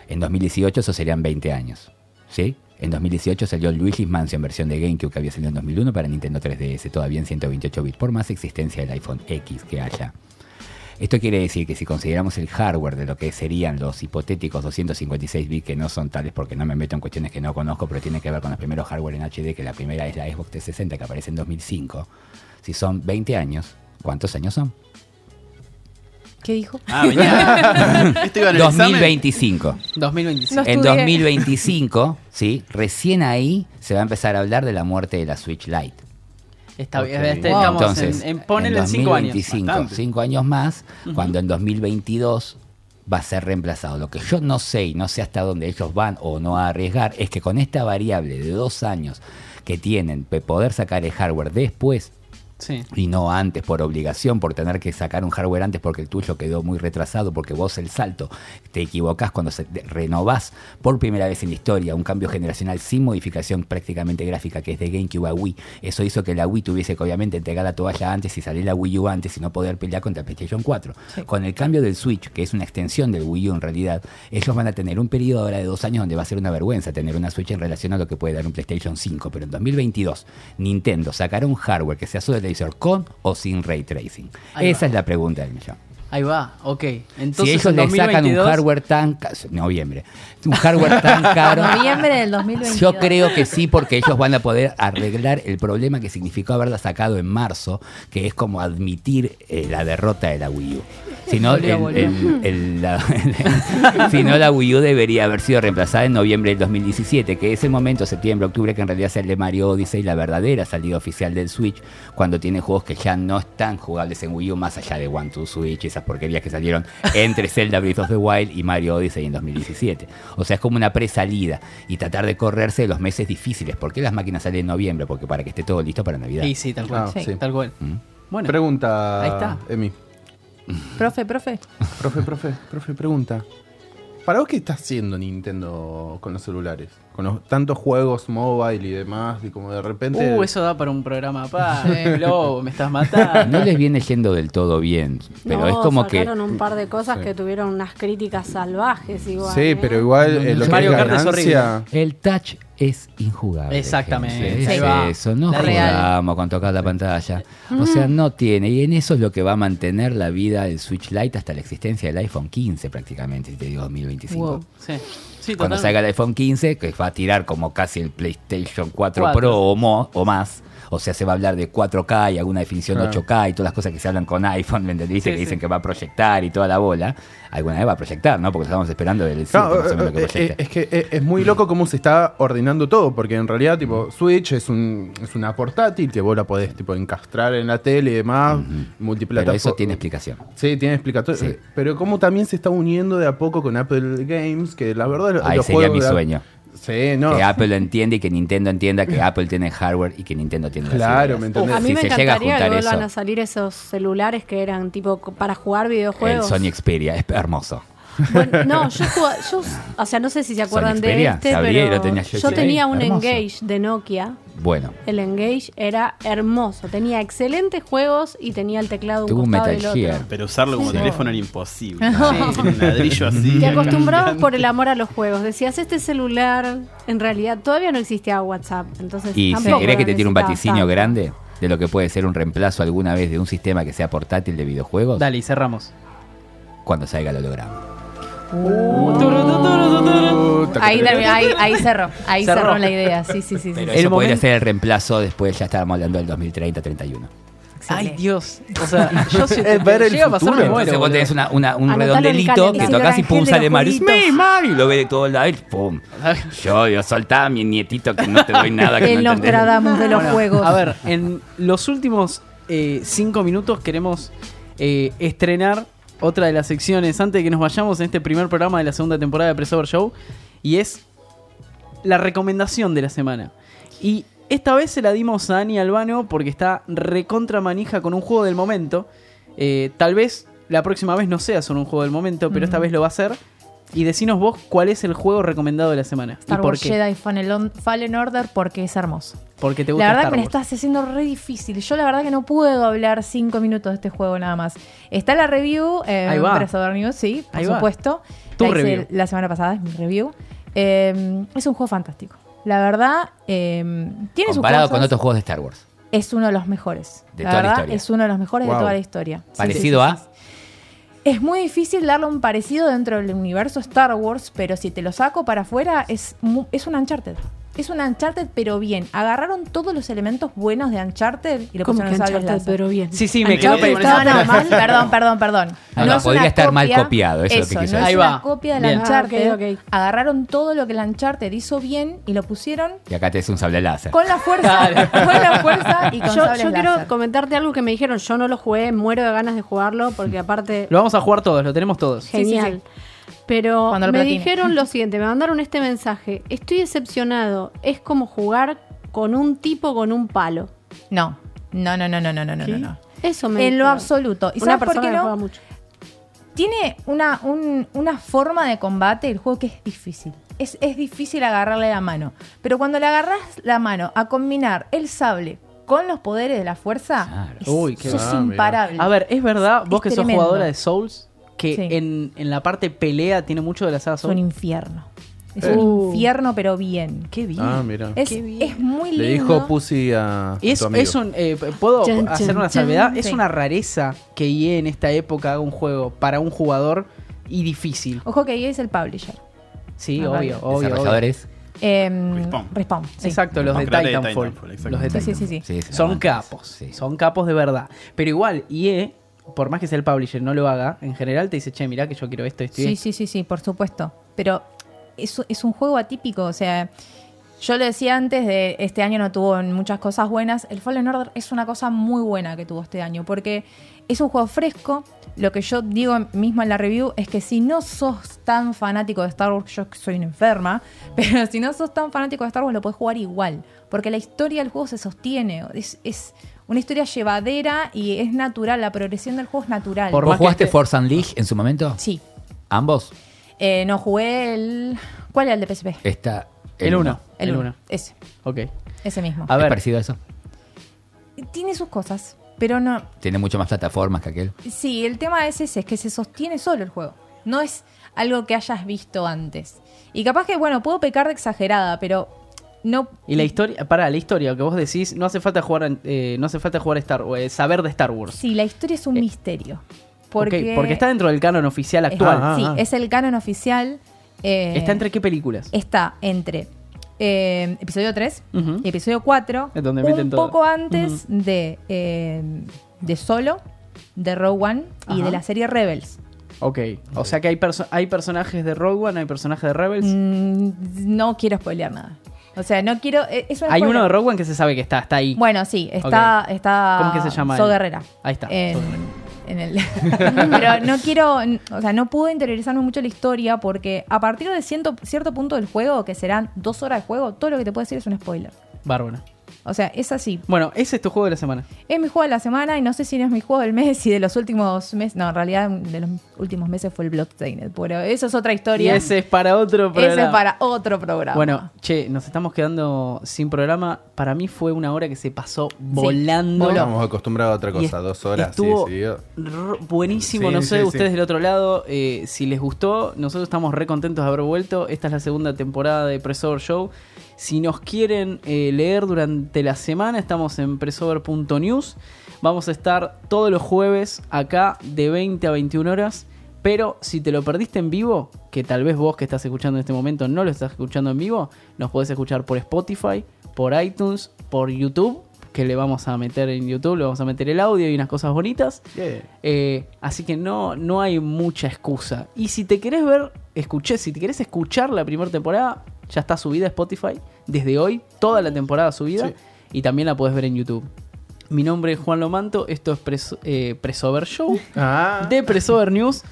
En 2018 eso serían 20 años, ¿sí? En 2018 salió Luigi's Mansion versión de GameCube que había salido en 2001 para Nintendo 3DS, todavía en 128 bits, por más existencia del iPhone X que haya. Esto quiere decir que si consideramos el hardware de lo que serían los hipotéticos 256 bits, que no son tales porque no me meto en cuestiones que no conozco, pero tiene que ver con los primeros hardware en HD, que la primera es la Xbox 360 que aparece en 2005, si son 20 años, ¿cuántos años son? ¿Qué dijo? Ah, venía. (laughs) Esto iba en el examen. 2025. 2025. No En estudié. 2025, ¿sí? Recién ahí se va a empezar a hablar de la muerte de la Switch Lite. Está bien, este, Wow. estamos Entonces, en, en ponele en 5 años. 2025, Bastante. 5 años más, cuando en 2022 va a ser reemplazado. Lo que yo no sé y no sé hasta dónde ellos van o no a arriesgar es que con esta variable de dos años que tienen de poder sacar el hardware después Sí. y no antes por obligación, por tener que sacar un hardware antes porque el tuyo quedó muy retrasado, porque vos el salto te equivocás cuando se, de- renovás por primera vez en la historia un cambio generacional sin modificación prácticamente gráfica que es de GameCube a Wii. Eso hizo que la Wii tuviese que obviamente entregar la toalla antes y salir la Wii U antes y no poder pelear contra PlayStation 4. Con el cambio del Switch, que es una extensión del Wii U en realidad, ellos van a tener un periodo ahora de dos años donde va a ser una vergüenza tener una Switch en relación a lo que puede dar un PlayStation 5. Pero en 2022, Nintendo sacará un hardware que sea solo con o sin ray tracing. Ahí Esa va. es la pregunta del millón. Ahí va, ok. Entonces, si ellos en le sacan un 2022, hardware tan ca- noviembre, un hardware tan (laughs) caro, Noviembre del 2022. yo creo que sí, porque ellos van a poder arreglar el problema que significó haberla sacado en marzo, que es como admitir eh, la derrota de la Wii U. Si no, el- volvió. el- el- la, (laughs) si no, la Wii U debería haber sido reemplazada en noviembre del 2017, que es el momento, septiembre, octubre, que en realidad es el de Mario Odyssey, la verdadera salida oficial del Switch, cuando tiene juegos que ya no están jugables en Wii U, más allá de One to Switch, esas porquerías que salieron entre (laughs) Zelda Breath of the Wild y Mario Odyssey en 2017. O sea, es como una presalida y tratar de correrse de los meses difíciles. ¿Por qué las máquinas salen en noviembre? Porque para que esté todo listo para Navidad. Sí, sí, tal cual. Ah, sí. Tal cual. ¿Mm? Bueno, Pregunta, Ahí está. Emi. Profe, profe. Profe, profe, profe, pregunta. ¿Para vos qué está haciendo Nintendo con los celulares? Con los tantos juegos mobile y demás, y como de repente. uh, eso da para un programa apá. Sí. Lobo, me estás matando. No les viene yendo del todo bien, pero No, es como que... sacaron un par de cosas Sí. que tuvieron unas críticas salvajes igual. Sí, ¿eh? pero igual eh, lo que Mario es Kart es ganancia. El touch es injugable. Exactamente, Es va. eso, no La jugamos con tocar la pantalla. O sea, no tiene. Y en eso es lo que va a mantener la vida del Switch Lite hasta la existencia del iPhone 15 prácticamente, si te digo 2025. Wow. Sí. Sí, Cuando salga el iPhone 15, que va a tirar como casi el PlayStation 4 Cuatro. Pro o, mo- o más. O sea, se va a hablar de 4K y alguna definición Claro. de 8K y todas las cosas que se hablan con iPhone, ¿me entendiste? Sí, que dicen sí. que va a proyectar y toda la bola. Alguna vez va a proyectar, ¿no? Porque estamos esperando del 5 Claro, más o menos que eh, eh, proyecte. es que eh, es muy loco cómo se está ordenando todo, porque en realidad, tipo, Switch es, un, es una portátil que vos la podés, tipo, encastrar en la tele y demás, multiplataforma. Pero eso tiene explicación. Sí, tiene explicatorio. Sí. Pero cómo también se está uniendo de a poco con Apple Games, que la verdad Ahí los sería juegos mi sueño. Sí, no. Que Apple lo entiende y que Nintendo entienda que Apple tiene hardware y que Nintendo tiene Claro. ¿me entendés? A mí si me se llega a encantaría que vuelvan eso, a salir esos celulares que eran tipo para jugar el videojuegos. Sony Xperia es hermoso. Bueno, no, yo, jugaba- yo, o sea, no sé si se acuerdan de este, sabía, pero lo tenía yo, yo sí. tenía un Hermoso. Engage de Nokia. Bueno, El Engage era hermoso, tenía excelentes juegos y tenía el teclado tuvo un un costado Metal del otro. Gear. Pero usarlo como Sí. teléfono era imposible. (laughs) Tiene un ladrillo así. Te acostumbrabas por el amor a los juegos. Decías, este celular, en realidad todavía no existía WhatsApp. Entonces, Y si querés que te tire un vaticinio tanto. grande de lo que puede ser un reemplazo alguna vez de un sistema que sea portátil de videojuegos, Dale, y cerramos. cuando salga el holograma. Ahí, ahí, ahí cerró. Ahí Cerró. cerró. la idea. Sí, sí, sí. sí. Pero El eso podría ser el reemplazo después, ya estábamos hablando del 2030-31. Ay, Dios. O sea, (laughs) yo si Es ver el llega a pasar futuro. me muero. Entonces vos tenés una, una- un Anotalo el redondelito que tocas y pum, sale de Mario. Y lo ve de todo lado y pum. Yo, yo soltá a mi nietito que no te doy nada que (laughs) El no. Nostradamus de los Bueno, juegos. A ver, en los últimos eh, cinco minutos queremos eh, estrenar otra de las secciones antes de que nos vayamos en este primer programa de la segunda temporada de Pressover Show. Y es la recomendación de la semana. Y esta vez se la dimos a Ani Albano porque está recontra manija con un juego del momento. Eh, tal vez la próxima vez no sea solo un juego del momento, pero esta vez lo va a ser. Y decinos vos cuál es el juego recomendado de la semana. Star y por Wars qué. Jedi Fallen Fallen Order porque es hermoso. Porque te gusta La verdad Star que me Wars. estás haciendo re difícil. Yo la verdad que no puedo hablar cinco minutos de este juego nada más. Está la review eh, Ahí va. Presador News, sí, por Ahí va. supuesto. Tu la hice review. la semana pasada, es mi review. Eh, es un juego fantástico. La verdad, eh, tiene sus Comparado cosas. con otros juegos de Star Wars. Es uno de los mejores. De la toda la verdad, historia. es uno de los mejores Wow. de toda la historia. Sí, Parecido sí, sí, a. Es muy difícil darle un parecido dentro del universo Star Wars, pero si te lo saco para afuera, es, es un Uncharted. Es un Uncharted, pero bien. Agarraron todos los elementos buenos de Uncharted y lo pusieron en Uncharted, pero bien. Sí, sí, me Uncharted quedo con No, no, mal, perdón, perdón, perdón. (laughs) No, no, es podría una estar mal copia- copiado, eso es lo que eso, no decir. es Ahí una copia del Bien. Uncharted. Ah, ok. Agarraron todo lo que el Uncharted hizo bien y lo pusieron Y acá te es un sable láser. con la fuerza, (laughs) con la fuerza y con Yo, yo quiero láser. comentarte algo que me dijeron. Yo no lo jugué, muero de ganas de jugarlo porque aparte Lo vamos a jugar todos, lo tenemos todos. sí, sí. genial. Pero Cuando lo me platine. dijeron lo (laughs) siguiente, me mandaron este mensaje. Estoy decepcionado. Es como jugar con un tipo con un palo. No, no, no, no, no, no, no, no, no. Eso me En lo absoluto. ¿Y Una sabes por persona qué que no? juega mucho. Tiene una, un- una forma de combate el juego que es difícil. Es, es difícil agarrarle la mano. Pero cuando le agarras la mano a combinar el sable con los poderes de la fuerza, Claro. es- Uy, qué sos va, mira. imparable. A ver, es verdad, vos Es que sos tremendo. jugadora de Souls, que Sí. en, en la parte pelea tiene mucho de la saga es un infierno. Es Eh. un infierno, pero bien. Qué bien. Ah, mira. Es, Qué bien. es muy lindo. Le dijo Pussy a Es, tu amigo. es un, eh, ¿Puedo Chan, hacer chan, una chan. salvedad? Es Sí. una rareza que EA en esta época haga un juego para un jugador y difícil. Ojo que ahí es el publisher. Sí, Ah, obvio, vale. obvio, obvio. Desarrolladores. Em, Respawn. Respawn. sí. Exacto, los de Titanfall. Titanfall, los de exacto. Sí, sí, sí, sí. Sí, sí, Son capos, Sí. son capos de verdad. Pero igual, EA, por más que sea el publisher, no lo haga, en general te dice, che, mirá que yo quiero esto, esto y Sí, esto". sí, sí, sí, por supuesto. Pero es, es un juego atípico, o sea, yo lo decía antes de este año no tuvo muchas cosas buenas. El Fallen Order es una cosa muy buena que tuvo este año, porque es un juego fresco. Lo que yo digo mismo en la review es que si no sos tan fanático de Star Wars, yo soy una enferma, (laughs) pero si no sos tan fanático de Star Wars lo puedes jugar igual, porque la historia del juego se sostiene, es, es una historia llevadera y es natural, la progresión del juego es natural. Por ¿Vos jugaste esté- Force Unleashed en su momento? Sí, ¿Ambos? Eh, no jugué el... ¿Cuál era el de PSP? Está El uno. 1. El 1. Ese, Ok. ese mismo. A ¿Es ver, parecido a eso? Tiene sus cosas, pero no... Tiene mucho más plataformas que aquel. Sí, el tema es ese, es que se sostiene solo el juego. No es algo que hayas visto antes. Y capaz que, bueno, puedo pecar de exagerada, pero no... y la historia, para la historia, lo que vos decís, no hace falta jugar, eh, no hace falta jugar Star Wars, saber de Star Wars. Sí, la historia es un Eh, misterio. Porque, porque está dentro del canon oficial es- actual. Ah, sí, ah. es el canon oficial. eh, ¿Está entre qué películas? Está entre eh, episodio 3 Ujú. y episodio 4. Es donde meten un todo. poco antes de, eh, de Solo, de Rogue One y Ajá. de la serie Rebels. Ok, o sea que hay, perso- hay personajes de Rogue One, hay personajes de Rebels. Mm, no quiero spoilear nada. O sea, no quiero. eh, Es un hay uno de Rogue One que se sabe que está, está ahí. Bueno, sí, está. está ¿Cómo que se llama So él? Guerrera. Ahí está, En, So en el. (laughs) Pero no quiero. O sea, no pude interiorizarme mucho la historia porque a partir de ciento- cierto punto del juego, que serán dos horas de juego, todo lo que te puedo decir es un spoiler. Bárbaro. O sea, es así. Bueno, ese es tu juego de la semana. Es mi juego de la semana y no sé si no es mi juego del mes y de los últimos meses. No, en realidad de los últimos meses fue el Bloodstained, pero eso es otra Y historia. ese es para otro programa. Ese es para otro programa. Bueno, che, nos estamos quedando sin programa. Para mí fue una hora que se pasó volando. Estamos acostumbrados a otra cosa, dos horas, sí, estuvo seguido. r- buenísimo, Sí, no sé, sí, ustedes sí. del otro lado, eh, si les gustó, nosotros estamos re contentos de haber vuelto. Esta es la segunda temporada de Pressover Show. Si nos quieren eh, leer durante la semana, estamos en pressover.news. Vamos a estar todos los jueves acá de 20 a 21 horas. Pero si te lo perdiste en vivo, que tal vez vos que estás escuchando en este momento no lo estás escuchando en vivo, nos podés escuchar por Spotify, por iTunes, por YouTube, que le vamos a meter en YouTube, le vamos a meter el audio y unas cosas bonitas. Eh, así que no, no hay mucha excusa. Y si te querés ver, escuché, si te querés escuchar la primera temporada, ya está subida a Spotify. Desde hoy, toda la temporada subida. Sí. Y también la podés ver en YouTube. Mi nombre es Juan Lomanto, esto es Pres- eh, Presover Show (laughs) Ah, de Presover News.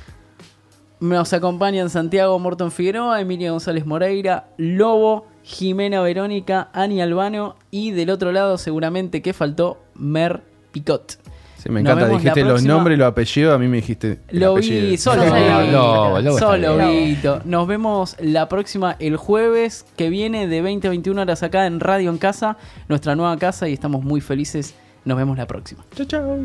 Nos acompañan Santiago Morton Figueroa, Emilia González Moreira, Lobo, Jimena Verónica, Ani Albano y del otro lado seguramente que faltó Mer Picot. Sí, me encanta, dijiste los próxima. nombres y los apellidos, a mí me dijiste Lo vi, solo Lobo está Solo. Vito. Nos vemos la próxima, el jueves que viene de 20 a 21 horas acá en Radio en Casa, nuestra nueva casa y estamos muy felices. Nos vemos la próxima. Chao.